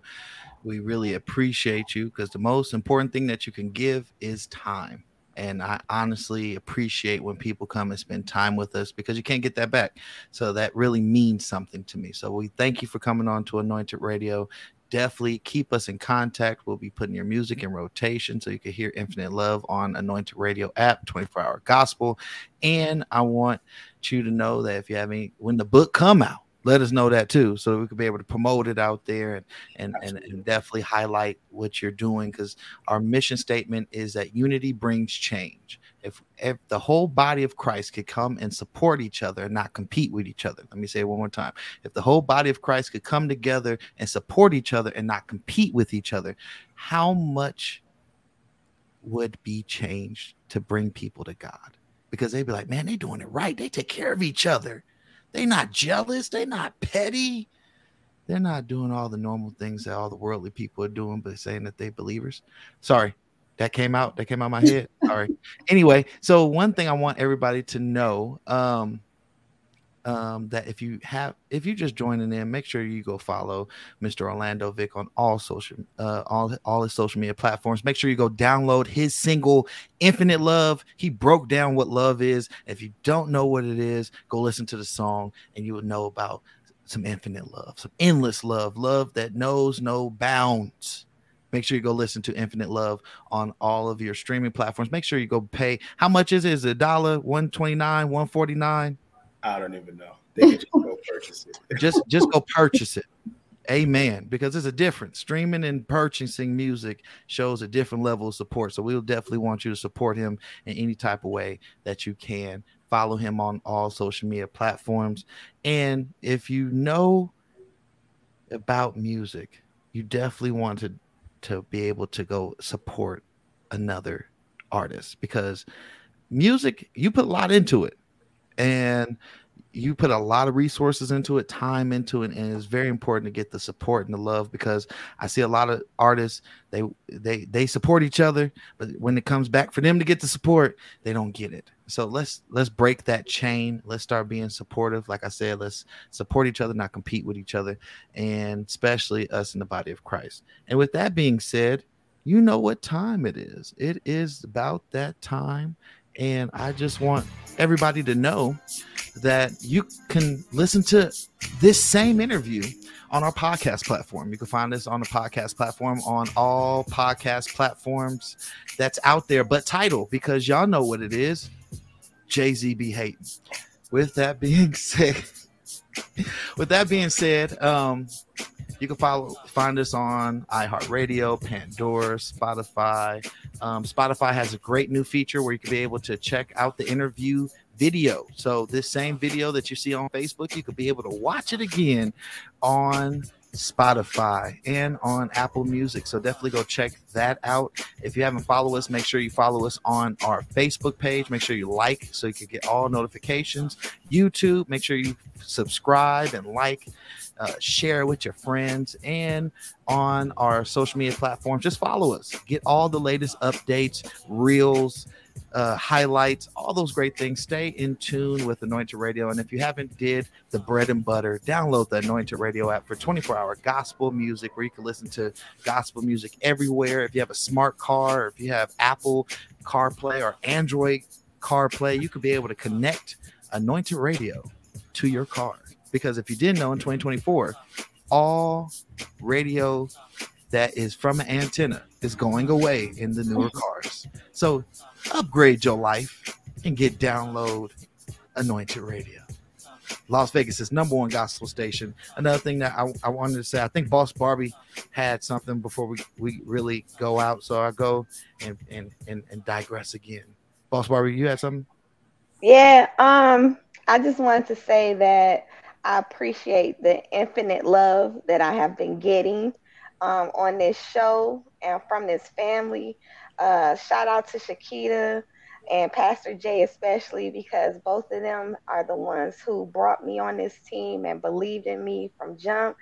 We really appreciate you because the most important thing that you can give is time. And I honestly appreciate when people come and spend time with us because you can't get that back. So that really means something to me. So we thank you for coming on to Anointed Radio. Definitely keep us in contact. We'll be putting your music in rotation so you can hear Infinite Love on Anointed Radio app, 24 hour gospel. And I want you to know that if you have any, when the book come out, let us know that too, so we could be able to promote it out there and and, and, and definitely highlight what you're doing because our mission statement is that unity brings change. If if the whole body of Christ could come and support each other and not compete with each other, let me say it one more time. If the whole body of Christ could come together and support each other and not compete with each other, how much would be changed to bring people to God? Because they'd be like, man, they're doing it right. They take care of each other They're not jealous. They're not petty. They're not doing all the normal things that all the worldly people are doing, but saying that they believers. Sorry, that came out. That came out my head. Sorry. Anyway, so one thing I want everybody to know, um, um, that if you have if you're just joining in, make sure you go follow Mr. Orlando Vic on all social uh all all his social media platforms. Make sure you go download his single Infinite Love. He broke down what love is. If you don't know what it is, go listen to the song and you will know about some infinite love, some endless love, love that knows no bounds. Make sure you go listen to Infinite Love on all of your streaming platforms. Make sure you go pay. How much is it? Is it a dollar, 129, 149? I don't even know. They just go *laughs* purchase it. just just go *laughs* purchase it. Amen. Because there's a difference. Streaming and purchasing music shows a different level of support. So we'll definitely want you to support him in any type of way that you can. Follow him on all social media platforms. And if you know about music, you definitely want to, to be able to go support another artist because music, you put a lot into it. And you put a lot of resources into it, time into it, and it's very important to get the support and the love because I see a lot of artists they they they support each other, but when it comes back for them to get the support, they don't get it. So let's let's break that chain. Let's start being supportive. Like I said, let's support each other, not compete with each other, and especially us in the body of Christ. And with that being said, you know what time it is. It is about that time and I just want everybody to know that you can listen to this same interview on our podcast platform. You can find us on the podcast platform on all podcast platforms that's out there, but title because y'all know what it is. Jay Z be hating. With that being *laughs* said, with that being said, um, you can follow find us on iHeartRadio, Pandora, Spotify. Um, Spotify has a great new feature where you can be able to check out the interview video. So this same video that you see on Facebook, you could be able to watch it again on Spotify and on Apple Music. So definitely go check that out. If you haven't followed us, make sure you follow us on our Facebook page. Make sure you like so you can get all notifications. YouTube, make sure you subscribe and like uh, share with your friends, and on our social media platforms. Just follow us. Get all the latest updates, reels, uh, highlights, all those great things. Stay in tune with Anointed Radio. And if you haven't did the bread and butter, download the Anointed Radio app for 24 hour gospel music where you can listen to gospel music everywhere. If you have a smart car, or if you have Apple CarPlay or Android CarPlay, you could be able to connect Anointed Radio to your car. Because if you didn't know in 2024, all radio that is from an antenna is going away in the newer cars. So upgrade your life and get download Anointed Radio. Las Vegas' is number one gospel station. Another thing that I, I wanted to say, I think Boss Barbie had something before we, we really go out. So I go and, and, and, and digress again. Boss Barbie, you had something? Yeah, um, I just wanted to say that I appreciate the infinite love that I have been getting um, on this show and from this family. Uh, shout out to Shakita and Pastor Jay, especially because both of them are the ones who brought me on this team and believed in me from jump.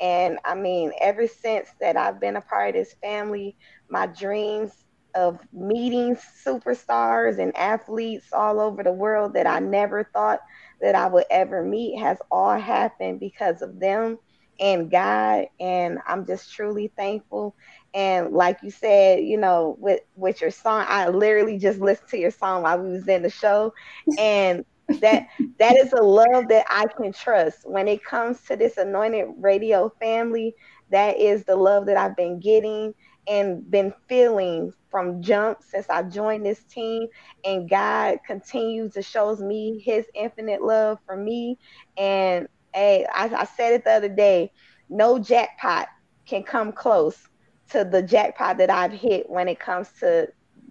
And I mean, ever since that I've been a part of this family, my dreams of meeting superstars and athletes all over the world that I never thought that I would ever meet has all happened because of them and God. And I'm just truly thankful. And like you said, you know, with with your song, I literally just listened to your song while we was in the show, and that *laughs* that is a love that I can trust when it comes to this anointed radio family. That is the love that I've been getting and been feeling from jump since I joined this team. And God continues to shows me his infinite love for me. And hey, I, I said it the other day, no jackpot can come close to the jackpot that I've hit when it comes to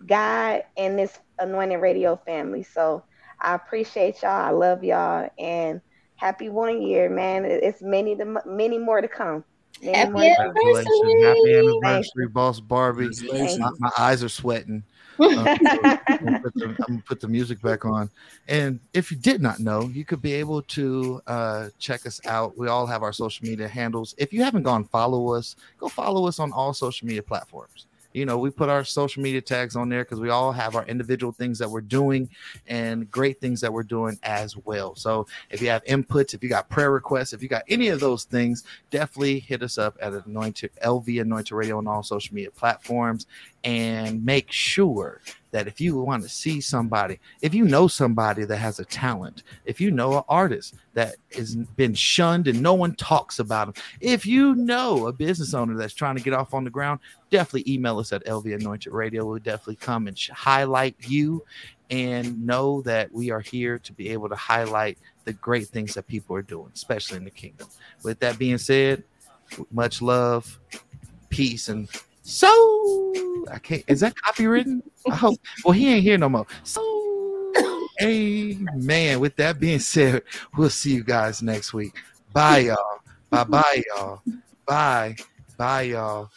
God and this anointed radio family. So I appreciate y'all. I love y'all and happy one year, man. It's many many more to come. Happy anniversary. Happy anniversary, Boss Barbie. My, my, eyes are sweating. Um, *laughs* I'm, gonna the, I'm, gonna put the music back on. And if you did not know, you could be able to uh, check us out. We all have our social media handles. If you haven't gone follow us, go follow us on all social media platforms you know, we put our social media tags on there because we all have our individual things that we're doing and great things that we're doing as well. So if you have inputs, if you got prayer requests, if you got any of those things, definitely hit us up at Anointed LV Anointed Radio on all social media platforms and make sure that if you want to see somebody, if you know somebody that has a talent, if you know an artist that has been shunned and no one talks about them, if you know a business owner that's trying to get off on the ground, definitely email us at LV Anointed Radio. We'll definitely come and highlight you and know that we are here to be able to highlight the great things that people are doing, especially in the kingdom. With that being said, much love, peace, and so I can't. Is that copywritten? I hope. Well, he ain't here no more. So, amen. With that being said, we'll see you guys next week. Bye, y'all. Bye, bye, y'all. Bye, bye, y'all.